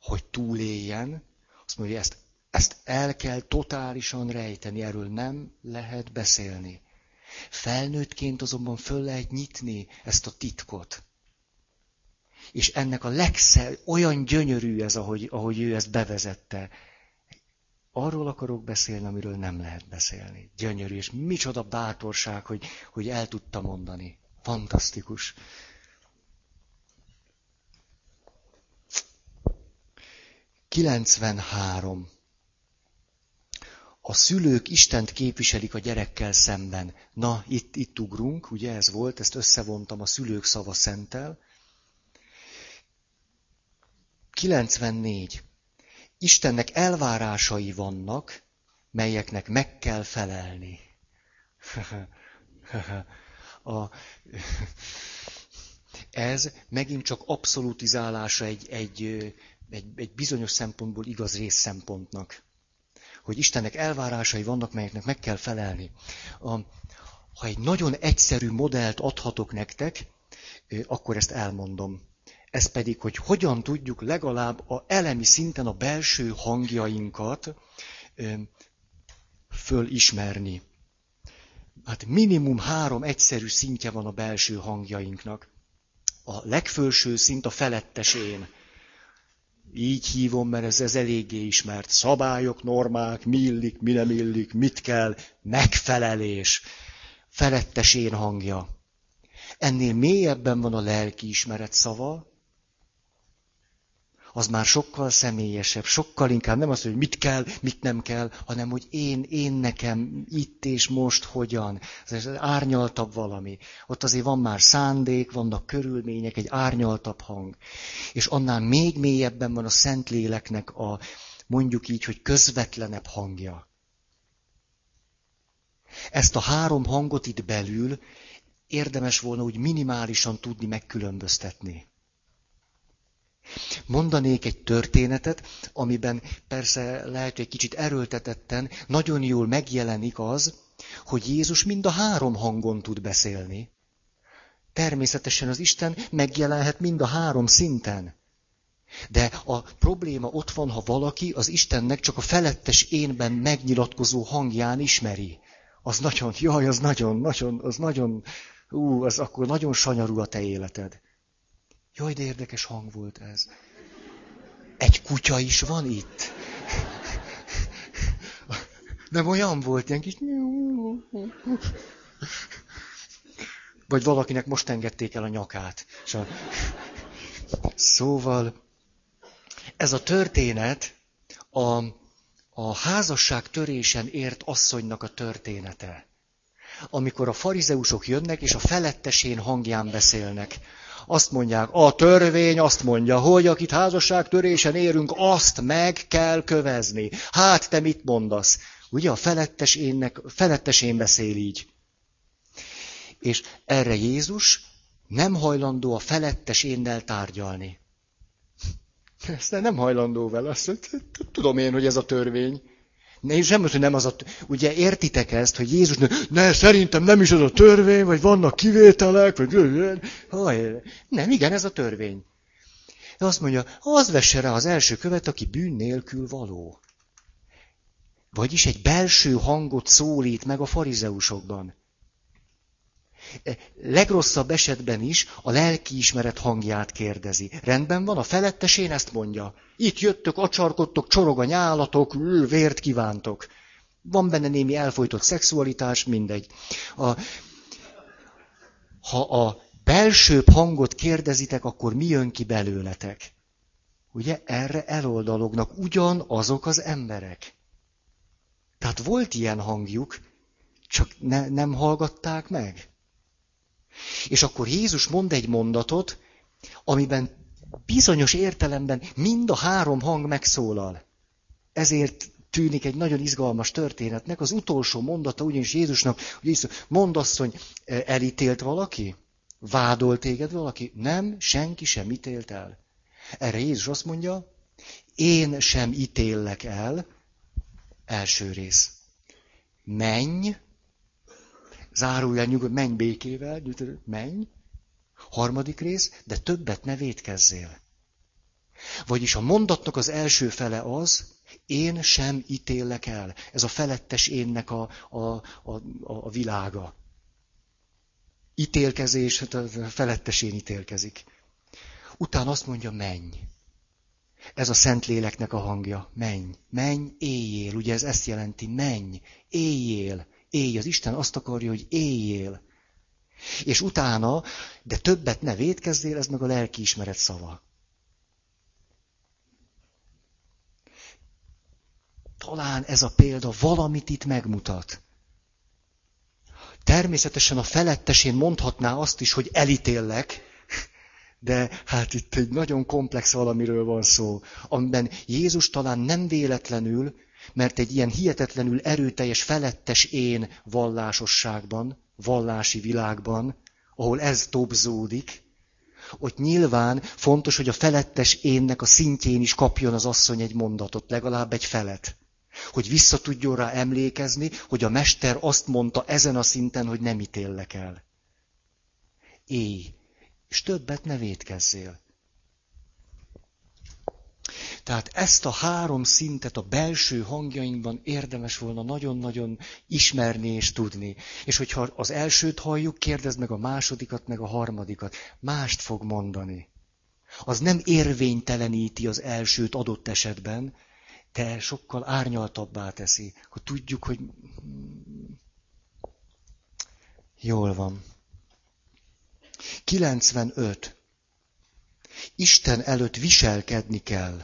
hogy túléljen, azt mondja, hogy ezt, ezt el kell totálisan rejteni, erről nem lehet beszélni. Felnőttként azonban föl lehet nyitni ezt a titkot. És ennek a legszebb, olyan gyönyörű ez, ahogy, ahogy ő ezt bevezette. arról akarok beszélni, amiről nem lehet beszélni. Gyönyörű, és micsoda bátorság, hogy, hogy el tudta mondani. Fantasztikus. Kilencvenhárom. A szülők Istent képviselik a gyerekkel szemben. Na, itt, itt ugrunk, ugye ez volt, ezt összevontam a szülők szava szentel. 94. Istennek elvárásai vannak, melyeknek meg kell felelni. A, ez megint csak abszolutizálása egy, egy, egy, egy bizonyos szempontból igaz részszempontnak. Hogy Istennek elvárásai vannak, melyeknek meg kell felelni. A, ha egy nagyon egyszerű modellt adhatok nektek, akkor ezt elmondom. Ez pedig, hogy hogyan tudjuk legalább a elemi szinten a belső hangjainkat fölismerni. Hát minimum három egyszerű szintje van a belső hangjainknak. A legfelső szint a felettes én. Így hívom, mert ez, ez eléggé ismert. Szabályok, normák, mi illik, mi nem illik, mit kell, megfelelés. Felettes én hangja. Ennél mélyebben van a lelki ismeret szava, az már sokkal személyesebb, sokkal inkább nem az, hogy mit kell, mit nem kell, hanem hogy én, én nekem itt és most hogyan. Ez árnyaltabb valami. Ott azért van már szándék, vannak körülmények, egy árnyaltabb hang. És annál még mélyebben van a Szentléleknek a, mondjuk így, hogy közvetlenebb hangja. Ezt a három hangot itt belül érdemes volna úgy minimálisan tudni megkülönböztetni. Mondanék egy történetet, amiben persze lehet, hogy egy kicsit erőltetetten, nagyon jól megjelenik az, hogy Jézus mind a három hangon tud beszélni. Természetesen az Isten megjelenhet mind a három szinten. De a probléma ott van, ha valaki az Istennek csak a felettes énben megnyilatkozó hangján ismeri. Az nagyon, jaj, az nagyon, nagyon, az nagyon, ú, az akkor nagyon sanyarú a te életed. Jaj, de érdekes hang volt ez. Egy kutya is van itt. Nem olyan volt, ilyen kis... Vagy valakinek most engedték el a nyakát. Szóval ez a történet a, a házasság törésen ért asszonynak a története. Amikor a farizeusok jönnek, és a felettesén hangján beszélnek azt mondják, a törvény azt mondja, hogy akit házasságtörésen érünk, azt meg kell kövezni. Hát te mit mondasz? Ugye a felettes, énnek, felettes én beszél így. És erre Jézus nem hajlandó a felettes énnel tárgyalni. Ezt nem hajlandó vele. Azt tudom én, hogy ez a törvény. És nem hogy nem az a... Ugye értitek ezt, hogy Jézus, ne, ne, szerintem nem is az a törvény, vagy vannak kivételek, vagy... Nem, igen, ez a törvény. De azt mondja, az vesse rá az első követ, aki bűn nélkül való. Vagyis egy belső hangot szólít meg a farizeusokban. Legrosszabb esetben is a lelkiismeret hangját kérdezi. Rendben van, a felettesén ezt mondja. Itt jöttök, acsarkodtok, csorog a nyálatok, vért kívántok. Van benne némi elfolytott szexualitás, mindegy. A, ha a belsőbb hangot kérdezitek, akkor mi jön ki belőletek? Ugye erre eloldalognak ugyanazok az emberek. Tehát volt ilyen hangjuk, csak ne, nem hallgatták meg. És akkor Jézus mond egy mondatot, amiben bizonyos értelemben mind a három hang megszólal. Ezért tűnik egy nagyon izgalmas történetnek. Az utolsó mondata ugyanis Jézusnak, hogy Jézus, mondasszony, elítélt valaki? Vádolt téged valaki? Nem, senki sem ítélt el. Erre Jézus azt mondja, én sem ítélek el. Első rész. Menj, zárójel nyugodt, menj békével, menj. Harmadik rész, de többet ne védkezzél. Vagyis a mondatnak az első fele az, én sem ítélek el. Ez a felettes énnek a, a, a, a világa. Ítélkezés, hát a felettes én ítélkezik. Utána azt mondja, menj. Ez a Szentléleknek a hangja. Menj, menj, éljél. Ugye ez ezt jelenti, menj, éljél, élj. Az Isten azt akarja, hogy éljél. És utána, de többet ne védkezzél, ez meg a lelkiismeret szava. Talán ez a példa valamit itt megmutat. Természetesen a felettesén mondhatná azt is, hogy elítéllek, de hát itt egy nagyon komplex valamiről van szó, amiben Jézus talán nem véletlenül, mert egy ilyen hihetetlenül erőteljes felettes én vallásosságban, vallási világban, ahol ez tobzódik, ott nyilván fontos, hogy a felettes énnek a szintjén is kapjon az asszony egy mondatot, legalább egy felet. Hogy vissza tudjon rá emlékezni, hogy a mester azt mondta ezen a szinten, hogy nem ítéllek el. Éj, és többet ne védkezzél. Tehát ezt a három szintet a belső hangjainkban érdemes volna nagyon-nagyon ismerni és tudni. És hogyha az elsőt halljuk, kérdezd meg a másodikat, meg a harmadikat. Mást fog mondani. Az nem érvényteleníti az elsőt adott esetben, de sokkal árnyaltabbá teszi, hogy tudjuk, hogy jól van. 95. Isten előtt viselkedni kell.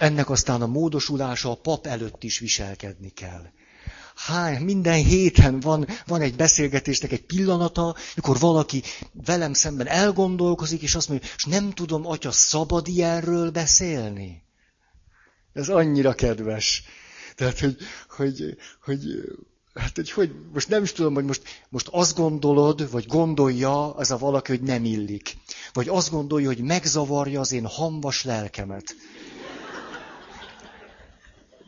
Ennek aztán a módosulása a pap előtt is viselkedni kell. Hány, minden héten van, van egy beszélgetésnek egy pillanata, amikor valaki velem szemben elgondolkozik, és azt mondja, és nem tudom, atya, szabad ilyenről beszélni? Ez annyira kedves. Tehát, hogy, hogy, hogy, hát, hogy, hogy most nem is tudom, hogy most, most azt gondolod, vagy gondolja az a valaki, hogy nem illik. Vagy azt gondolja, hogy megzavarja az én hamvas lelkemet.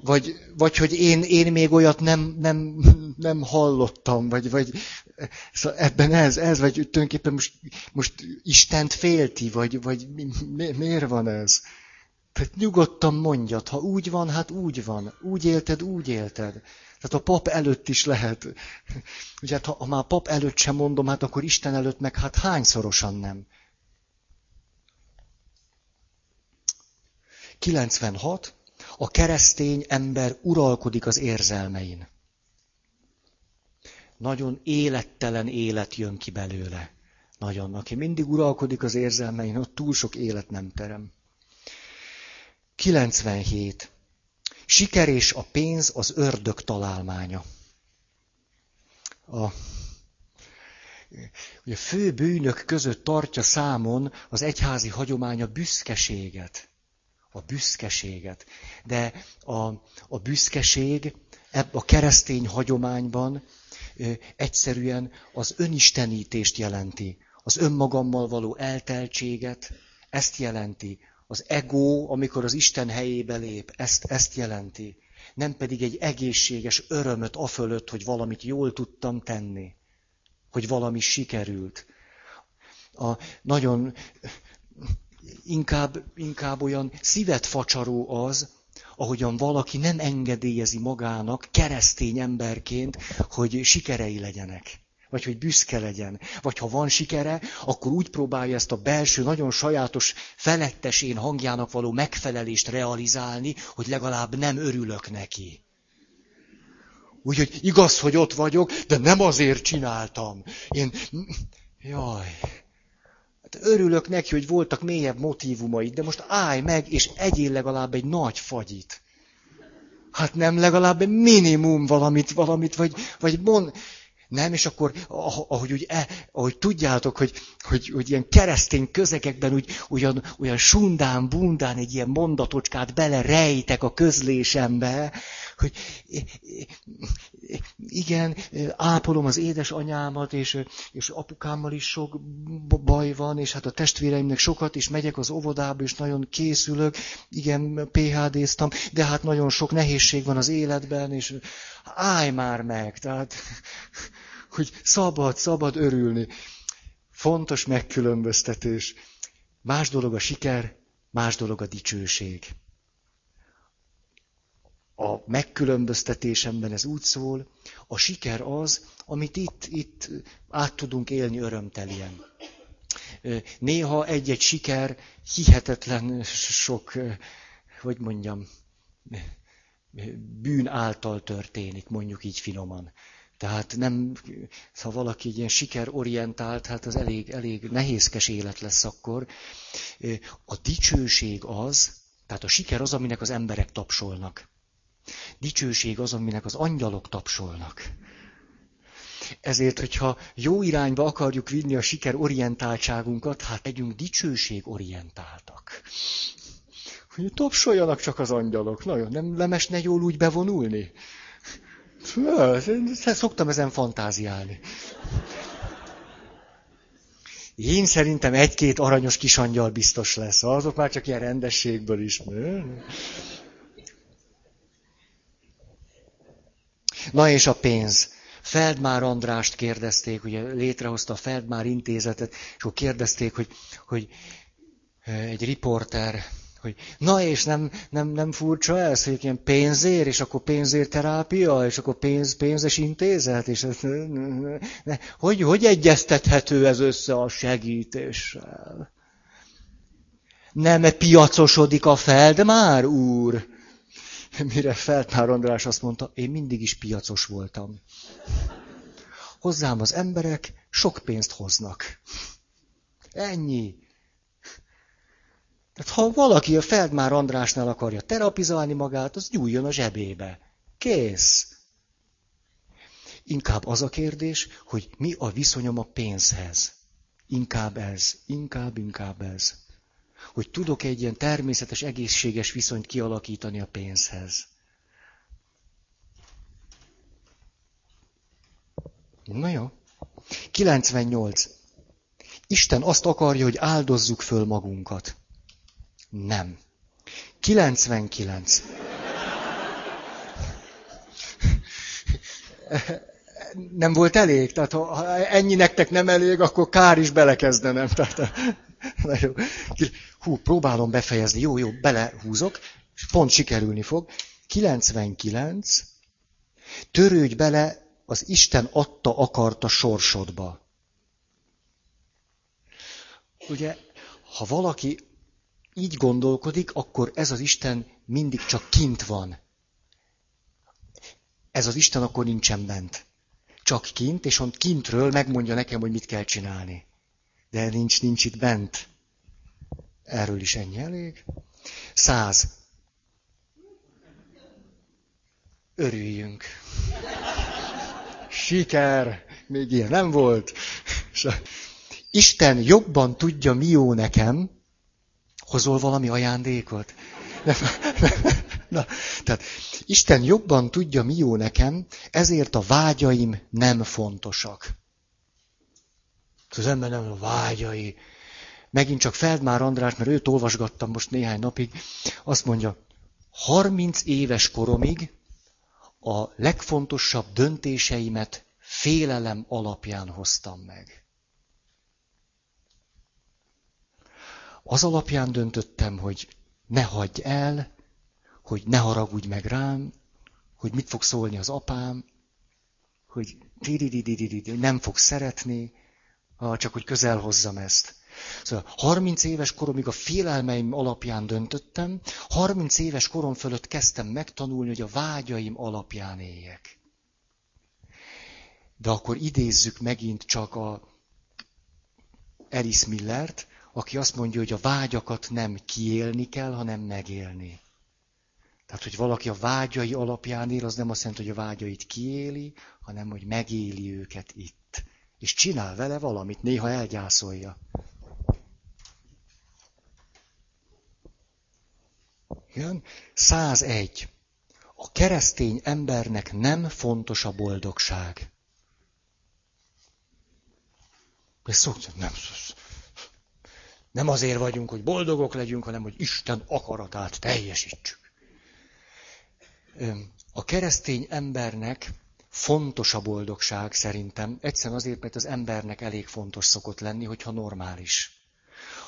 Vagy, vagy hogy én, én még olyat nem, nem, nem hallottam, vagy, vagy szóval ebben ez, ez, vagy tulajdonképpen most, most Istent félti, vagy, vagy mi, mi, miért van ez? Tehát nyugodtan mondjad, ha úgy van, hát úgy van. Úgy élted, úgy élted. Tehát a pap előtt is lehet. Ugye hát ha, ha már pap előtt sem mondom, hát akkor Isten előtt meg hát hányszorosan nem. 96 a keresztény ember uralkodik az érzelmein. Nagyon élettelen élet jön ki belőle. Nagyon. Aki mindig uralkodik az érzelmein, ott túl sok élet nem terem. 97. Siker és a pénz az ördög találmánya. A, ugye fő bűnök között tartja számon az egyházi hagyomány a büszkeséget a büszkeséget. De a, a büszkeség ebb a keresztény hagyományban egyszerűen az önistenítést jelenti, az önmagammal való elteltséget, ezt jelenti. Az ego, amikor az Isten helyébe lép, ezt, ezt jelenti. Nem pedig egy egészséges örömöt afölött, hogy valamit jól tudtam tenni, hogy valami sikerült. A nagyon inkább, inkább olyan szívet facsaró az, ahogyan valaki nem engedélyezi magának keresztény emberként, hogy sikerei legyenek. Vagy hogy büszke legyen. Vagy ha van sikere, akkor úgy próbálja ezt a belső, nagyon sajátos, felettes én hangjának való megfelelést realizálni, hogy legalább nem örülök neki. Úgyhogy igaz, hogy ott vagyok, de nem azért csináltam. Én... Jaj, örülök neki, hogy voltak mélyebb motivumai, de most állj meg, és egyél legalább egy nagy fagyit. Hát nem legalább minimum valamit, valamit, vagy, vagy mond, nem, és akkor, ahogy, úgy, e, ahogy tudjátok, hogy, hogy, hogy ilyen keresztény közegekben úgy, olyan, olyan sundán, bundán egy ilyen mondatocskát belerejtek a közlésembe, hogy igen, ápolom az édesanyámat, és, és apukámmal is sok baj van, és hát a testvéreimnek sokat, és megyek az óvodába, és nagyon készülök, igen, PHD-ztam, de hát nagyon sok nehézség van az életben, és állj már meg, tehát, hogy szabad, szabad örülni. Fontos megkülönböztetés. Más dolog a siker, más dolog a dicsőség a megkülönböztetésemben ez úgy szól, a siker az, amit itt, itt át tudunk élni örömtelien. néha egy-egy siker hihetetlen sok, hogy mondjam, bűn által történik, mondjuk így finoman. Tehát nem, ha valaki egy ilyen sikerorientált, hát az elég, elég nehézkes élet lesz akkor. A dicsőség az, tehát a siker az, aminek az emberek tapsolnak. Dicsőség az, aminek az angyalok tapsolnak. Ezért, hogyha jó irányba akarjuk vinni a sikerorientáltságunkat, hát legyünk dicsőségorientáltak. Hogy tapsoljanak csak az angyalok. Nagyon, nem lemesne jól úgy bevonulni? Szoktam ezen fantáziálni. Én szerintem egy-két aranyos kisangyal biztos lesz. Azok már csak ilyen rendességből is. Na és a pénz. Feldmár Andrást kérdezték, ugye létrehozta a Feldmár intézetet, és akkor kérdezték, hogy, hogy egy riporter, hogy na és nem, nem, nem furcsa ez, hogy ilyen pénzér, és akkor pénzérterápia, és akkor pénz, pénzes intézet, és ez, ne, hogy, hogy egyeztethető ez össze a segítéssel? Nem piacosodik a Feldmár úr? Mire Feldmár András azt mondta, én mindig is piacos voltam. Hozzám az emberek sok pénzt hoznak. Ennyi. Tehát ha valaki a Feldmár Andrásnál akarja terapizálni magát, az gyújjon a zsebébe. Kész. Inkább az a kérdés, hogy mi a viszonyom a pénzhez. Inkább ez, inkább, inkább ez. Hogy tudok egy ilyen természetes, egészséges viszonyt kialakítani a pénzhez. Na jó. 98. Isten azt akarja, hogy áldozzuk föl magunkat. Nem. 99. Nem volt elég? Tehát ha ennyi nektek nem elég, akkor kár is belekezdenem. Tehát, na jó. Hú, próbálom befejezni. Jó, jó, belehúzok, pont sikerülni fog. 99. Törődj bele az Isten adta akarta sorsodba. Ugye, ha valaki így gondolkodik, akkor ez az Isten mindig csak kint van. Ez az Isten akkor nincsen bent. Csak kint, és ott kintről megmondja nekem, hogy mit kell csinálni. De nincs, nincs itt bent. Erről is ennyi elég. Száz. Örüljünk. Siker! Még ilyen nem volt. Isten jobban tudja, mi jó nekem, Hozol valami ajándékot? Na, tehát Isten jobban tudja, mi jó nekem, ezért a vágyaim nem fontosak. Az ember nem a vágyai. Megint csak Feldmár András, mert őt olvasgattam most néhány napig, azt mondja, 30 éves koromig a legfontosabb döntéseimet félelem alapján hoztam meg. Az alapján döntöttem, hogy ne hagyj el, hogy ne haragudj meg rám, hogy mit fog szólni az apám, hogy nem fog szeretni, csak hogy közel hozzam ezt. Szóval 30 éves koromig a félelmeim alapján döntöttem, 30 éves korom fölött kezdtem megtanulni, hogy a vágyaim alapján éljek. De akkor idézzük megint csak a Alice Millert, aki azt mondja, hogy a vágyakat nem kiélni kell, hanem megélni. Tehát, hogy valaki a vágyai alapján él, az nem azt jelenti, hogy a vágyait kiéli, hanem, hogy megéli őket itt. És csinál vele valamit, néha elgyászolja. Jön? 101. A keresztény embernek nem fontos a boldogság. Ez szokta, nem, nem azért vagyunk, hogy boldogok legyünk, hanem hogy Isten akaratát teljesítsük. A keresztény embernek fontos a boldogság szerintem, egyszerűen azért, mert az embernek elég fontos szokott lenni, hogyha normális.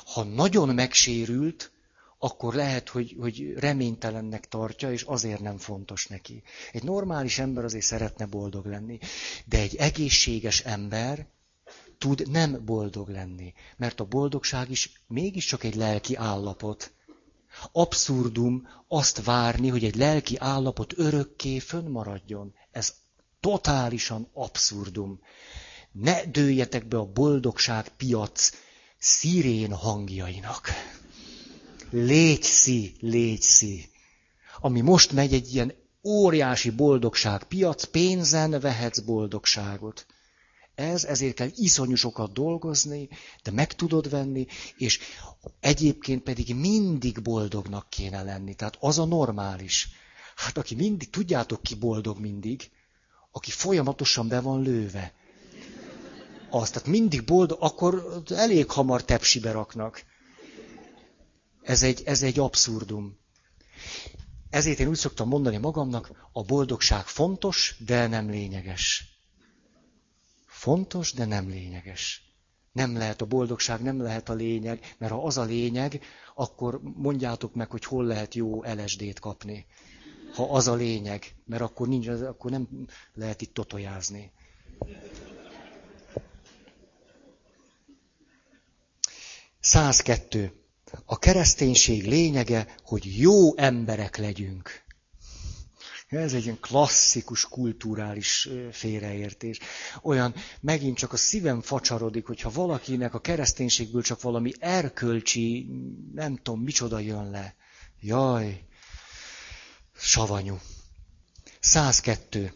Ha nagyon megsérült, akkor lehet, hogy, hogy reménytelennek tartja, és azért nem fontos neki. Egy normális ember azért szeretne boldog lenni, de egy egészséges ember tud nem boldog lenni. Mert a boldogság is mégiscsak egy lelki állapot. Abszurdum azt várni, hogy egy lelki állapot örökké fönnmaradjon. Ez totálisan abszurdum. Ne dőljetek be a boldogság piac szirén hangjainak. Légy szí, légy szí. Ami most megy egy ilyen óriási boldogság piac, pénzen vehetsz boldogságot. Ez, ezért kell iszonyú sokat dolgozni, de meg tudod venni, és egyébként pedig mindig boldognak kéne lenni. Tehát az a normális. Hát aki mindig, tudjátok ki boldog mindig, aki folyamatosan be van lőve. Az, tehát mindig boldog, akkor elég hamar tepsibe raknak. Ez egy, ez egy abszurdum. Ezért én úgy szoktam mondani magamnak, a boldogság fontos, de nem lényeges. Fontos, de nem lényeges. Nem lehet a boldogság, nem lehet a lényeg, mert ha az a lényeg, akkor mondjátok meg, hogy hol lehet jó LSD-t kapni. Ha az a lényeg, mert akkor, nincs, akkor nem lehet itt totojázni. Százkettő. A kereszténység lényege, hogy jó emberek legyünk. Ez egy ilyen klasszikus kulturális félreértés. Olyan, megint csak a szívem facsarodik, hogyha valakinek a kereszténységből csak valami erkölcsi, nem tudom, micsoda jön le. Jaj, savanyú. 102.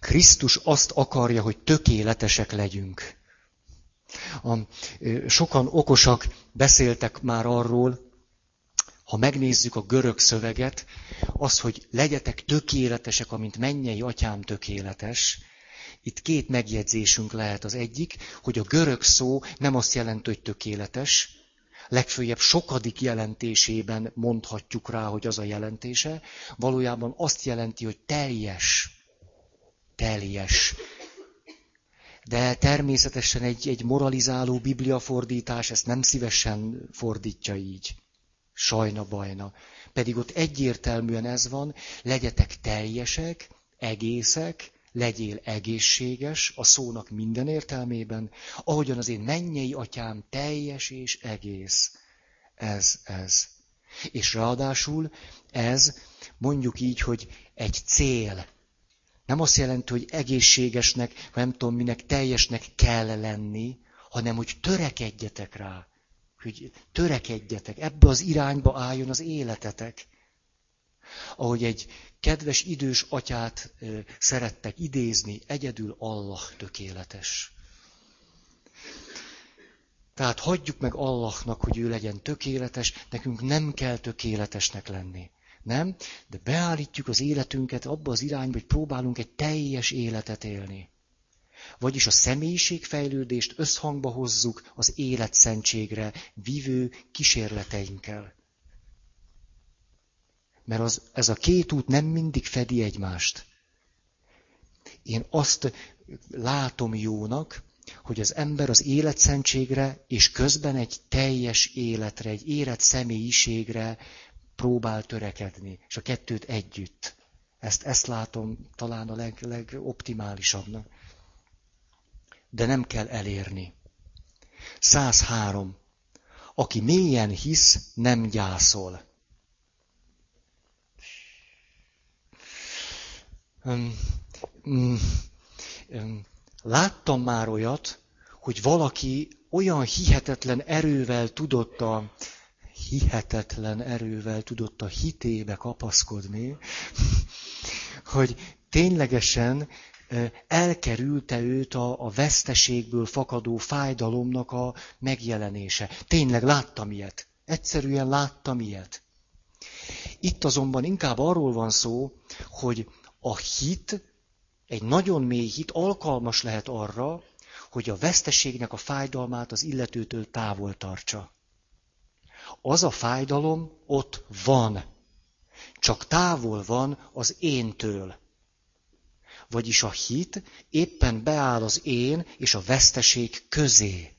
Krisztus azt akarja, hogy tökéletesek legyünk. A, sokan okosak beszéltek már arról, ha megnézzük a görög szöveget, az, hogy legyetek tökéletesek, amint mennyei atyám tökéletes, itt két megjegyzésünk lehet. Az egyik, hogy a görög szó nem azt jelenti, hogy tökéletes, legfőjebb sokadik jelentésében mondhatjuk rá, hogy az a jelentése, valójában azt jelenti, hogy teljes. Teljes. De természetesen egy, egy moralizáló bibliafordítás ezt nem szívesen fordítja így. Sajna bajna. Pedig ott egyértelműen ez van, legyetek teljesek, egészek, legyél egészséges a szónak minden értelmében, ahogyan az én mennyei atyám teljes és egész. Ez, ez. És ráadásul ez, mondjuk így, hogy egy cél. Nem azt jelenti, hogy egészségesnek, vagy nem tudom minek, teljesnek kell lenni, hanem hogy törekedjetek rá hogy törekedjetek, ebbe az irányba álljon az életetek. Ahogy egy kedves idős atyát szerettek idézni, egyedül Allah tökéletes. Tehát hagyjuk meg Allahnak, hogy ő legyen tökéletes, nekünk nem kell tökéletesnek lenni. Nem? De beállítjuk az életünket abba az irányba, hogy próbálunk egy teljes életet élni. Vagyis a személyiségfejlődést összhangba hozzuk az életszentségre vívő kísérleteinkkel. Mert az, ez a két út nem mindig fedi egymást. Én azt látom jónak, hogy az ember az életszentségre és közben egy teljes életre, egy élet személyiségre próbál törekedni, és a kettőt együtt. Ezt, ezt látom talán a leg, legoptimálisabbnak de nem kell elérni. 103. Aki mélyen hisz, nem gyászol. Láttam már olyat, hogy valaki olyan hihetetlen erővel tudott a hihetetlen erővel tudott a hitébe kapaszkodni, hogy ténylegesen elkerülte őt a, a veszteségből fakadó fájdalomnak a megjelenése. Tényleg láttam ilyet. Egyszerűen láttam ilyet. Itt azonban inkább arról van szó, hogy a hit, egy nagyon mély hit alkalmas lehet arra, hogy a veszteségnek a fájdalmát az illetőtől távol tartsa. Az a fájdalom ott van, csak távol van az éntől. Vagyis a hit éppen beáll az én és a veszteség közé.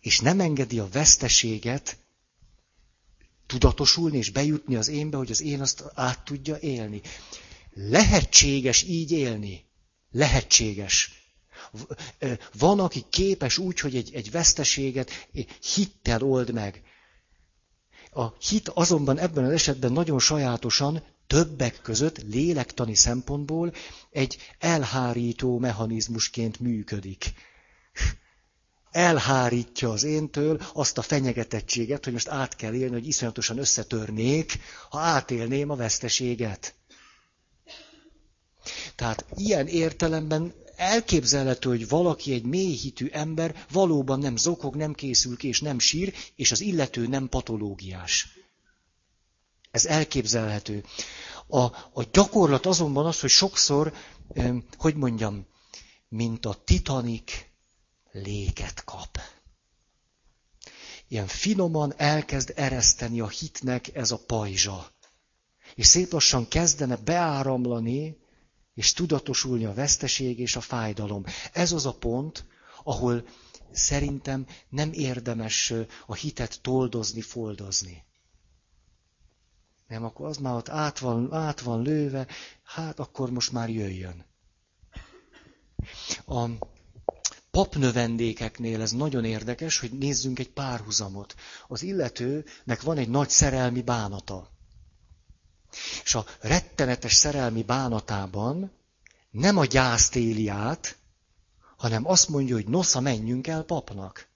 És nem engedi a veszteséget tudatosulni és bejutni az énbe, hogy az én azt át tudja élni. Lehetséges így élni. Lehetséges. Van, aki képes úgy, hogy egy, egy veszteséget hittel old meg. A hit azonban ebben az esetben nagyon sajátosan többek között lélektani szempontból egy elhárító mechanizmusként működik. Elhárítja az éntől azt a fenyegetettséget, hogy most át kell élni, hogy iszonyatosan összetörnék, ha átélném a veszteséget. Tehát ilyen értelemben elképzelhető, hogy valaki egy mélyhitű ember valóban nem zokog, nem készül és nem sír, és az illető nem patológiás. Ez elképzelhető. A, a gyakorlat azonban az, hogy sokszor, hogy mondjam, mint a titanik léket kap. Ilyen finoman elkezd ereszteni a hitnek ez a pajzsa. És szép lassan kezdene beáramlani, és tudatosulni a veszteség és a fájdalom. Ez az a pont, ahol szerintem nem érdemes a hitet toldozni, foldozni. Nem, akkor az már ott át van, át van lőve, hát akkor most már jöjjön. A papnövendékeknél ez nagyon érdekes, hogy nézzünk egy párhuzamot. Az illetőnek van egy nagy szerelmi bánata. És a rettenetes szerelmi bánatában nem a gyászt éli át, hanem azt mondja, hogy nosza, menjünk el papnak.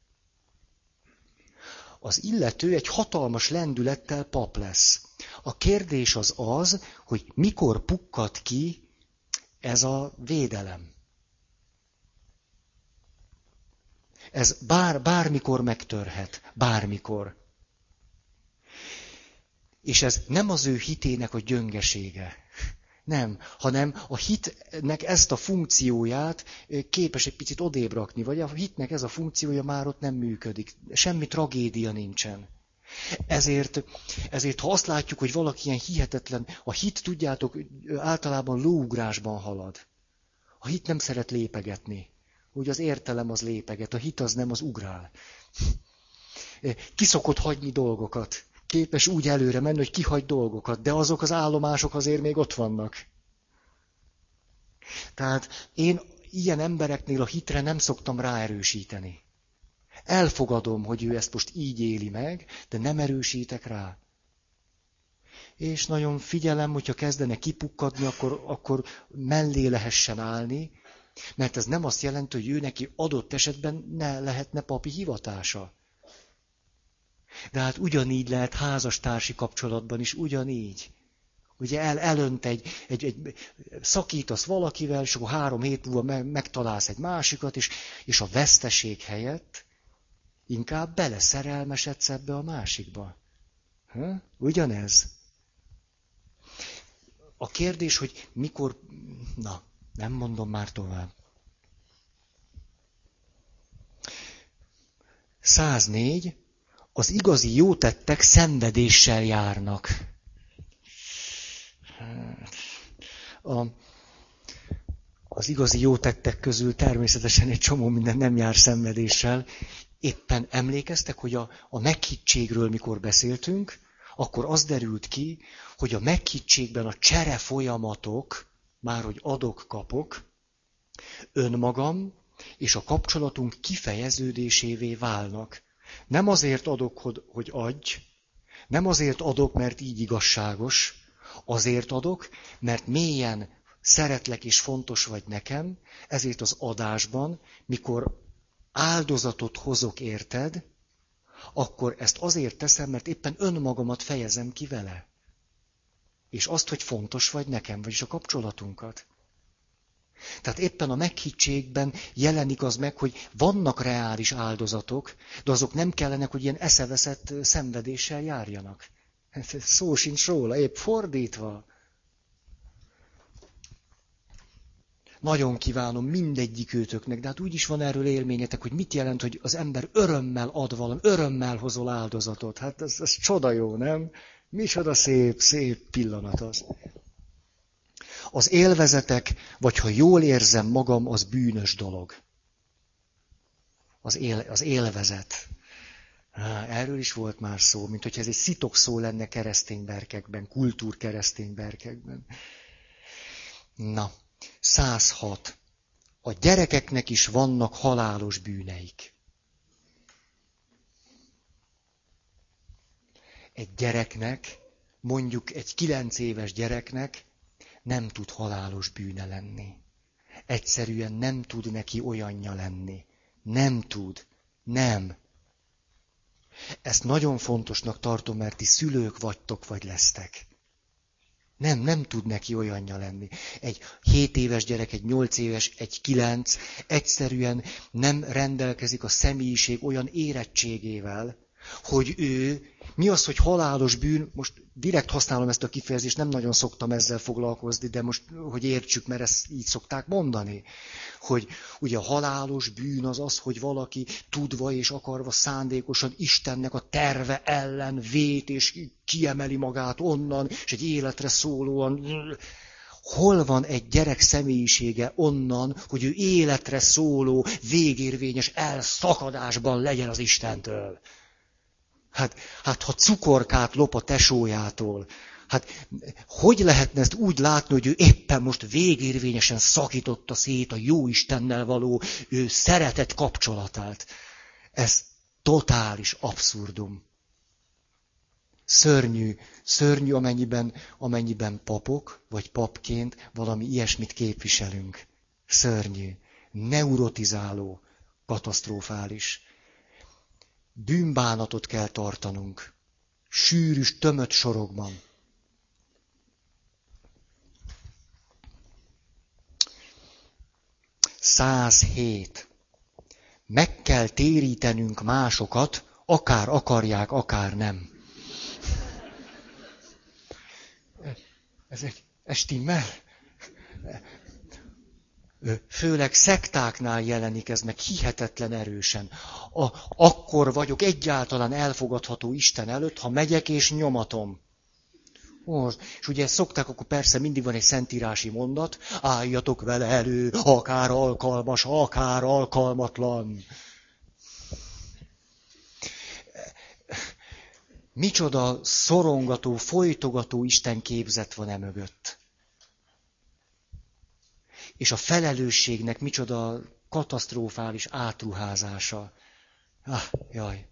Az illető egy hatalmas lendülettel pap lesz. A kérdés az az, hogy mikor pukkad ki ez a védelem. Ez bár, bármikor megtörhet, bármikor. És ez nem az ő hitének a gyöngesége. Nem, hanem a hitnek ezt a funkcióját képes egy picit odébb rakni, vagy a hitnek ez a funkciója már ott nem működik. Semmi tragédia nincsen. Ezért, ezért, ha azt látjuk, hogy valaki ilyen hihetetlen, a hit, tudjátok, általában lóugrásban halad. A hit nem szeret lépegetni. Úgy az értelem az lépeget, a hit az nem, az ugrál. Ki szokott hagyni dolgokat képes úgy előre menni, hogy kihagy dolgokat, de azok az állomások azért még ott vannak. Tehát én ilyen embereknél a hitre nem szoktam ráerősíteni. Elfogadom, hogy ő ezt most így éli meg, de nem erősítek rá. És nagyon figyelem, hogyha kezdene kipukkadni, akkor, akkor mellé lehessen állni, mert ez nem azt jelenti, hogy ő neki adott esetben ne lehetne papi hivatása. De hát ugyanígy lehet házastársi kapcsolatban is, ugyanígy. Ugye el, elönt egy, egy, egy, szakítasz valakivel, és akkor három hét múlva meg, megtalálsz egy másikat, és, és a veszteség helyett inkább beleszerelmesedsz ebbe a másikba. Ha? Ugyanez. A kérdés, hogy mikor... Na, nem mondom már tovább. 104 az igazi jó tettek szenvedéssel járnak. A, az igazi jó tettek közül természetesen egy csomó minden nem jár szenvedéssel. Éppen emlékeztek, hogy a, a meghittségről mikor beszéltünk, akkor az derült ki, hogy a meghittségben a csere folyamatok, már hogy adok-kapok, önmagam és a kapcsolatunk kifejeződésévé válnak. Nem azért adok, hogy adj, nem azért adok, mert így igazságos, azért adok, mert mélyen szeretlek és fontos vagy nekem, ezért az adásban, mikor áldozatot hozok érted, akkor ezt azért teszem, mert éppen önmagamat fejezem ki vele. És azt, hogy fontos vagy nekem, vagyis a kapcsolatunkat. Tehát éppen a meghittségben jelenik az meg, hogy vannak reális áldozatok, de azok nem kellenek, hogy ilyen eszeveszett szenvedéssel járjanak. Szó sincs róla, épp fordítva. Nagyon kívánom mindegyik őtöknek, de hát úgy is van erről élményetek, hogy mit jelent, hogy az ember örömmel ad valami, örömmel hozol áldozatot. Hát ez, ez csoda jó, nem? Micsoda szép, szép pillanat az. Az élvezetek, vagy ha jól érzem magam, az bűnös dolog. Az, él, az élvezet. Erről is volt már szó, mint hogy ez egy szitok szó lenne keresztény berkekben, kultúr keresztény berkekben. Na, 106. a gyerekeknek is vannak halálos bűneik. Egy gyereknek, mondjuk egy kilenc éves gyereknek nem tud halálos bűne lenni. Egyszerűen nem tud neki olyanja lenni. Nem tud. Nem. Ezt nagyon fontosnak tartom, mert ti szülők vagytok, vagy lesztek. Nem, nem tud neki olyanja lenni. Egy 7 éves gyerek, egy 8 éves, egy 9 egyszerűen nem rendelkezik a személyiség olyan érettségével, hogy ő, mi az, hogy halálos bűn, most direkt használom ezt a kifejezést, nem nagyon szoktam ezzel foglalkozni, de most, hogy értsük, mert ezt így szokták mondani, hogy ugye a halálos bűn az az, hogy valaki tudva és akarva szándékosan Istennek a terve ellen vét, és kiemeli magát onnan, és egy életre szólóan hol van egy gyerek személyisége onnan, hogy ő életre szóló, végérvényes elszakadásban legyen az Istentől. Hát, hát ha cukorkát lop a tesójától, hát hogy lehetne ezt úgy látni, hogy ő éppen most végérvényesen szakította szét a jó Istennel való ő szeretet kapcsolatát. Ez totális abszurdum. Szörnyű, szörnyű, amennyiben, amennyiben papok, vagy papként valami ilyesmit képviselünk. Szörnyű, neurotizáló, katasztrofális bűnbánatot kell tartanunk. Sűrűs, tömött sorokban. hét. Meg kell térítenünk másokat, akár akarják, akár nem. Ez egy, ez stimmel? Főleg szektáknál jelenik ez meg hihetetlen erősen. A, akkor vagyok egyáltalán elfogadható Isten előtt, ha megyek és nyomatom. Ó, és ugye szokták, akkor persze mindig van egy szentírási mondat, álljatok vele elő, akár alkalmas, akár alkalmatlan. Micsoda szorongató, folytogató Isten képzet van e mögött és a felelősségnek micsoda katasztrofális átruházása. Ah, jaj.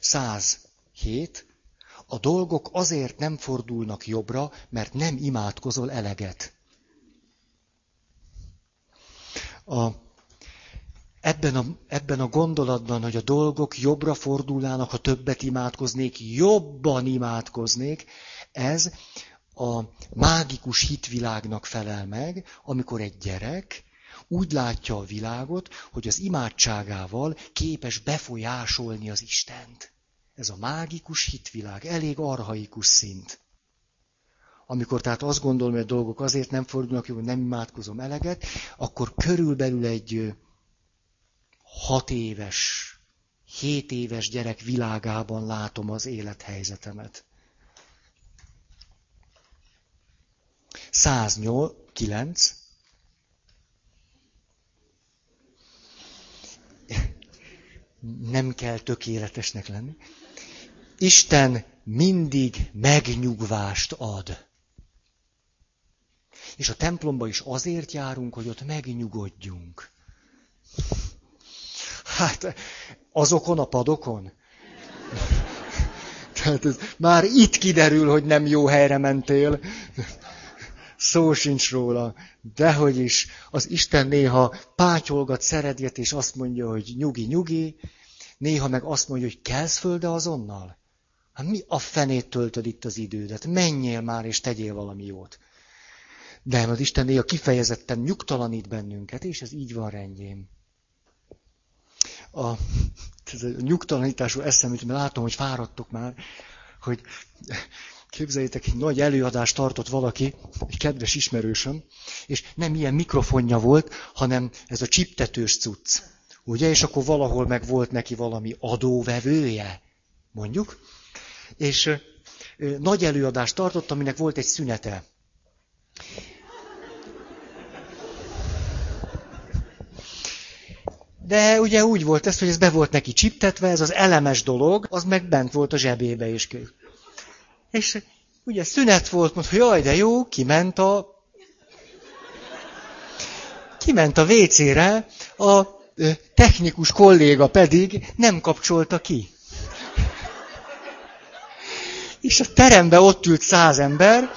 107. A dolgok azért nem fordulnak jobbra, mert nem imádkozol eleget. A, ebben, a, ebben a gondolatban, hogy a dolgok jobbra fordulnának, ha többet imádkoznék, jobban imádkoznék, ez a mágikus hitvilágnak felel meg, amikor egy gyerek úgy látja a világot, hogy az imádságával képes befolyásolni az Istent. Ez a mágikus hitvilág, elég arhaikus szint. Amikor tehát azt gondolom, hogy a dolgok azért nem fordulnak, hogy nem imádkozom eleget, akkor körülbelül egy hat éves, hét éves gyerek világában látom az élethelyzetemet. 109. Nem kell tökéletesnek lenni. Isten mindig megnyugvást ad. És a templomba is azért járunk, hogy ott megnyugodjunk. Hát azokon a padokon. Tehát ez már itt kiderül, hogy nem jó helyre mentél szó sincs róla, dehogy is. Az Isten néha pátyolgat, szeretget, és azt mondja, hogy nyugi, nyugi, néha meg azt mondja, hogy kelsz földe azonnal. Hát mi a fenét töltöd itt az idődet? Menjél már, és tegyél valami jót. De az Isten néha kifejezetten nyugtalanít bennünket, és ez így van rendjén. A, ez a nyugtalanítású eszem, mert látom, hogy fáradtok már, hogy Képzeljétek, egy nagy előadást tartott valaki, egy kedves ismerősöm, és nem ilyen mikrofonja volt, hanem ez a csiptetős cucc. Ugye? És akkor valahol meg volt neki valami adóvevője, mondjuk. És nagy előadást tartott, aminek volt egy szünete. De ugye úgy volt ez, hogy ez be volt neki csiptetve, ez az elemes dolog, az meg bent volt a zsebébe is. És ugye szünet volt, mondta, jaj, de jó, kiment a... Kiment a WC-re, a technikus kolléga pedig nem kapcsolta ki. És a teremben ott ült száz ember,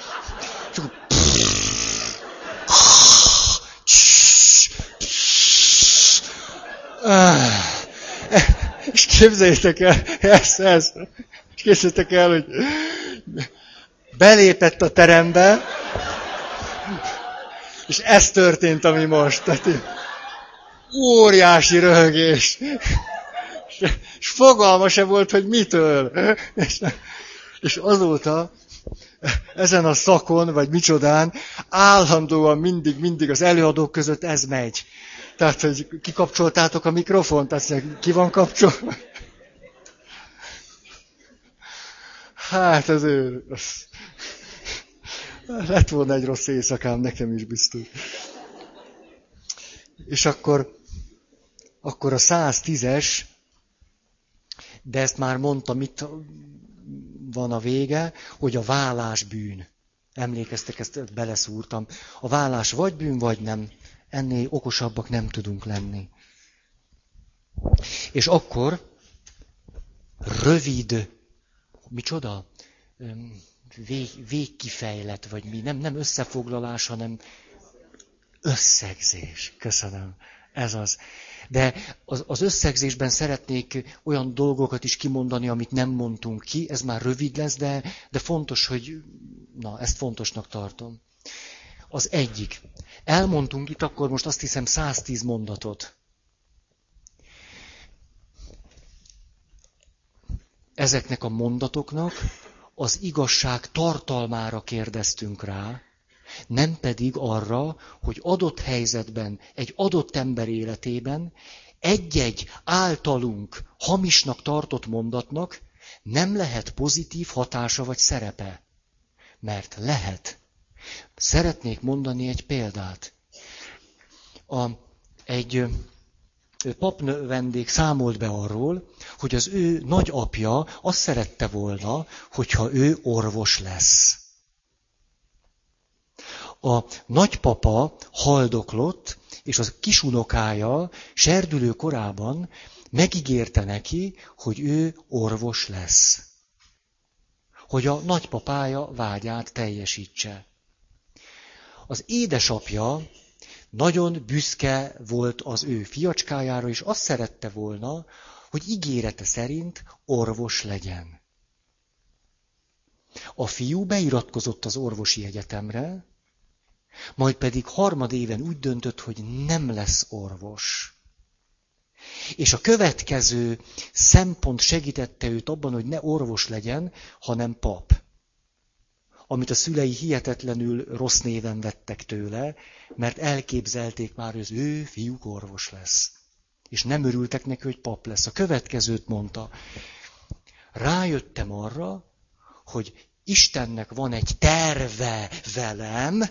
és képzeljétek el, ez, ez, és képzeljétek el, hogy belépett a terembe, és ez történt, ami most. Tehát, óriási röhögés. És fogalma se volt, hogy mitől. És, és azóta ezen a szakon, vagy micsodán, állandóan mindig, mindig az előadók között ez megy. Tehát, hogy kikapcsoltátok a mikrofont, azt mondják, ki van kapcsolva? Hát azért, lett volna egy rossz éjszakám, nekem is biztos. És akkor, akkor a 110-es, de ezt már mondtam, itt van a vége, hogy a vállás bűn. Emlékeztek, ezt beleszúrtam. A vállás vagy bűn, vagy nem. Ennél okosabbak nem tudunk lenni. És akkor rövid, micsoda? Vég, végkifejlet, vagy mi, nem, nem összefoglalás, hanem összegzés. Köszönöm. Ez az. De az, az összegzésben szeretnék olyan dolgokat is kimondani, amit nem mondtunk ki. Ez már rövid lesz, de, de fontos, hogy... Na, ezt fontosnak tartom. Az egyik. Elmondtunk itt akkor most azt hiszem 110 mondatot. Ezeknek a mondatoknak az igazság tartalmára kérdeztünk rá, nem pedig arra, hogy adott helyzetben, egy adott ember életében egy-egy általunk hamisnak tartott mondatnak nem lehet pozitív hatása vagy szerepe. Mert lehet. Szeretnék mondani egy példát. A, egy papnő vendég számolt be arról, hogy az ő nagyapja azt szerette volna, hogyha ő orvos lesz. A nagypapa haldoklott, és az kisunokája serdülő korában megígérte neki, hogy ő orvos lesz. Hogy a nagypapája vágyát teljesítse. Az édesapja nagyon büszke volt az ő fiacskájára, és azt szerette volna, hogy ígérete szerint orvos legyen. A fiú beiratkozott az orvosi egyetemre, majd pedig harmad éven úgy döntött, hogy nem lesz orvos. És a következő szempont segítette őt abban, hogy ne orvos legyen, hanem pap amit a szülei hihetetlenül rossz néven vettek tőle, mert elképzelték már, hogy az ő fiúk orvos lesz. És nem örültek neki, hogy pap lesz. A következőt mondta. Rájöttem arra, hogy Istennek van egy terve velem,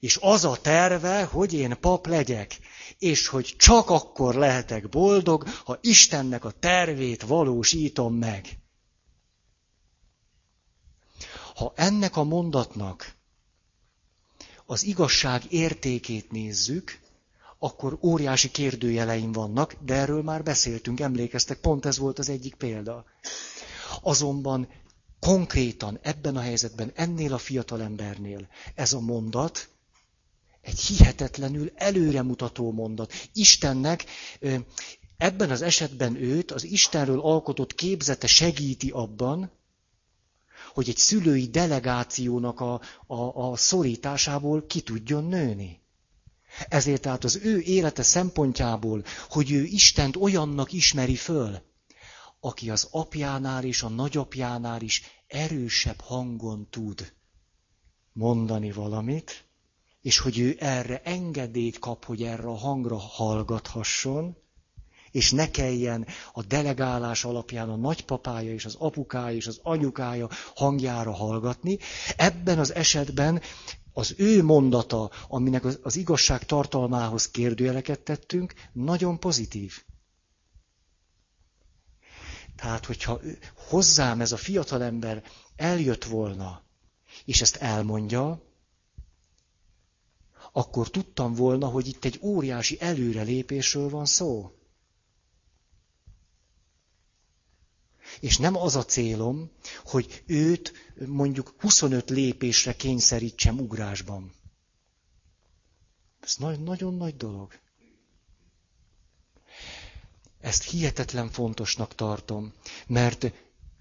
és az a terve, hogy én pap legyek, és hogy csak akkor lehetek boldog, ha Istennek a tervét valósítom meg. Ha ennek a mondatnak az igazság értékét nézzük, akkor óriási kérdőjeleim vannak, de erről már beszéltünk, emlékeztek, pont ez volt az egyik példa. Azonban konkrétan ebben a helyzetben, ennél a fiatalembernél ez a mondat egy hihetetlenül előremutató mondat. Istennek ebben az esetben őt az Istenről alkotott képzete segíti abban, hogy egy szülői delegációnak a, a, a szorításából ki tudjon nőni. Ezért tehát az ő élete szempontjából, hogy ő Istent olyannak ismeri föl, aki az apjánál és a nagyapjánál is erősebb hangon tud mondani valamit, és hogy ő erre engedélyt kap, hogy erre a hangra hallgathasson, és ne kelljen a delegálás alapján a nagypapája és az apukája és az anyukája hangjára hallgatni. Ebben az esetben az ő mondata, aminek az, az igazság tartalmához kérdőjeleket tettünk, nagyon pozitív. Tehát, hogyha hozzám ez a fiatalember eljött volna, és ezt elmondja, akkor tudtam volna, hogy itt egy óriási előrelépésről van szó. És nem az a célom, hogy őt mondjuk 25 lépésre kényszerítsem ugrásban. Ez nagyon nagy dolog. Ezt hihetetlen fontosnak tartom, mert,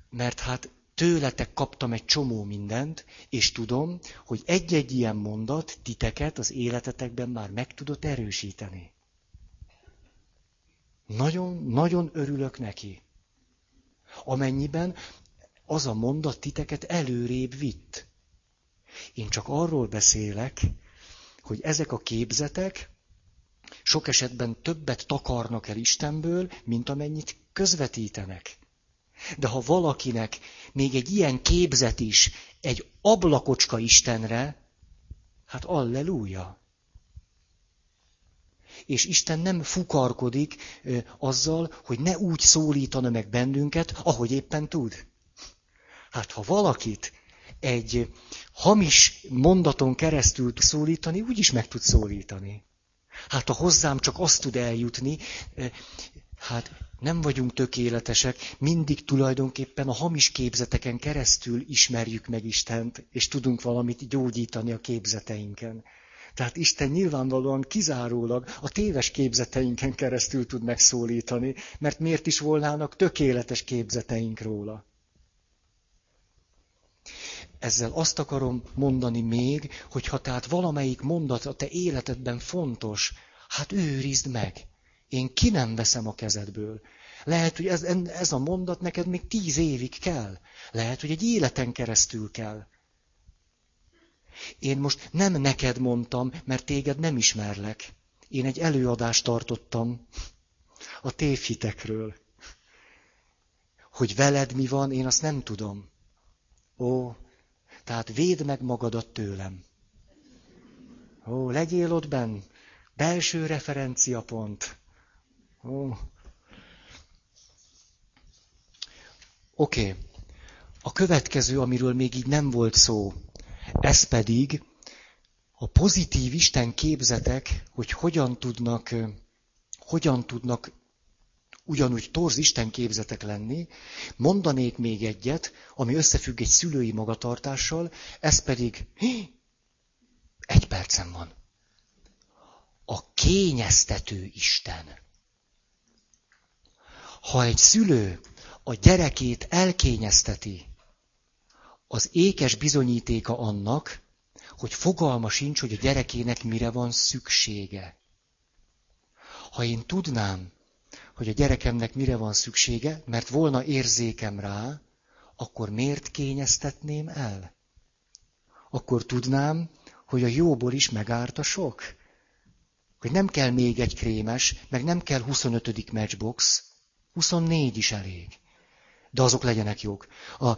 mert hát tőletek kaptam egy csomó mindent, és tudom, hogy egy-egy ilyen mondat titeket az életetekben már meg tudott erősíteni. Nagyon, nagyon örülök neki. Amennyiben az a mondat titeket előrébb vitt. Én csak arról beszélek, hogy ezek a képzetek sok esetben többet takarnak el Istenből, mint amennyit közvetítenek. De ha valakinek még egy ilyen képzet is egy ablakocska Istenre, hát alleluja. És Isten nem fukarkodik azzal, hogy ne úgy szólítana meg bennünket, ahogy éppen tud. Hát ha valakit egy hamis mondaton keresztül tud szólítani, úgyis meg tud szólítani. Hát ha hozzám csak azt tud eljutni, hát nem vagyunk tökéletesek, mindig tulajdonképpen a hamis képzeteken keresztül ismerjük meg Istent, és tudunk valamit gyógyítani a képzeteinken. Tehát Isten nyilvánvalóan kizárólag a téves képzeteinken keresztül tud megszólítani, mert miért is volnának tökéletes képzeteink róla. Ezzel azt akarom mondani még, hogy ha tehát valamelyik mondat a te életedben fontos, hát őrizd meg. Én ki nem veszem a kezedből. Lehet, hogy ez, ez a mondat neked még tíz évig kell. Lehet, hogy egy életen keresztül kell. Én most nem neked mondtam, mert téged nem ismerlek. Én egy előadást tartottam a tévhitekről. Hogy veled mi van, én azt nem tudom. Ó, tehát védd meg magadat tőlem. Ó, legyél ott benn. Belső referenciapont. Ó. Oké. A következő, amiről még így nem volt szó, ez pedig a pozitív Isten képzetek, hogy hogyan tudnak, hogyan tudnak ugyanúgy torz Isten képzetek lenni, mondanék még egyet, ami összefügg egy szülői magatartással, ez pedig, hí, egy percem van. A kényeztető Isten. Ha egy szülő a gyerekét elkényezteti, az ékes bizonyítéka annak, hogy fogalma sincs, hogy a gyerekének mire van szüksége. Ha én tudnám, hogy a gyerekemnek mire van szüksége, mert volna érzékem rá, akkor miért kényeztetném el? Akkor tudnám, hogy a jóból is megárt a sok. Hogy nem kell még egy krémes, meg nem kell 25. matchbox, 24 is elég. De azok legyenek jók. A...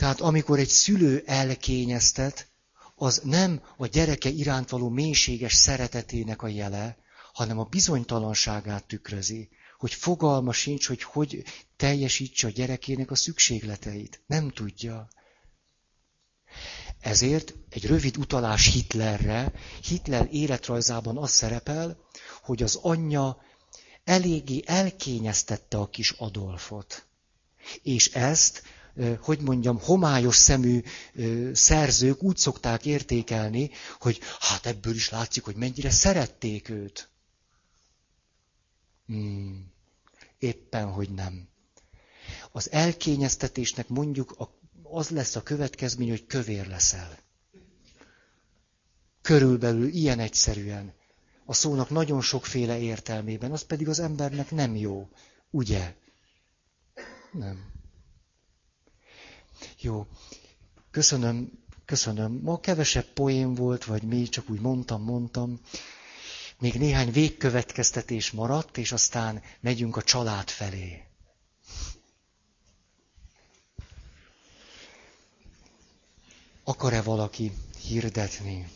Tehát amikor egy szülő elkényeztet, az nem a gyereke iránt való mélységes szeretetének a jele, hanem a bizonytalanságát tükrözi, hogy fogalma sincs, hogy hogy teljesítse a gyerekének a szükségleteit. Nem tudja. Ezért egy rövid utalás Hitlerre, Hitler életrajzában az szerepel, hogy az anyja eléggé elkényeztette a kis Adolfot. És ezt, hogy mondjam, homályos szemű szerzők úgy szokták értékelni, hogy hát ebből is látszik, hogy mennyire szerették őt. Hmm, éppen, hogy nem. Az elkényeztetésnek mondjuk az lesz a következmény, hogy kövér leszel. Körülbelül ilyen egyszerűen. A szónak nagyon sokféle értelmében, az pedig az embernek nem jó. Ugye? Nem. Jó. Köszönöm, köszönöm. Ma kevesebb poén volt, vagy mi, csak úgy mondtam, mondtam még néhány végkövetkeztetés maradt, és aztán megyünk a család felé. Akar-e valaki hirdetni?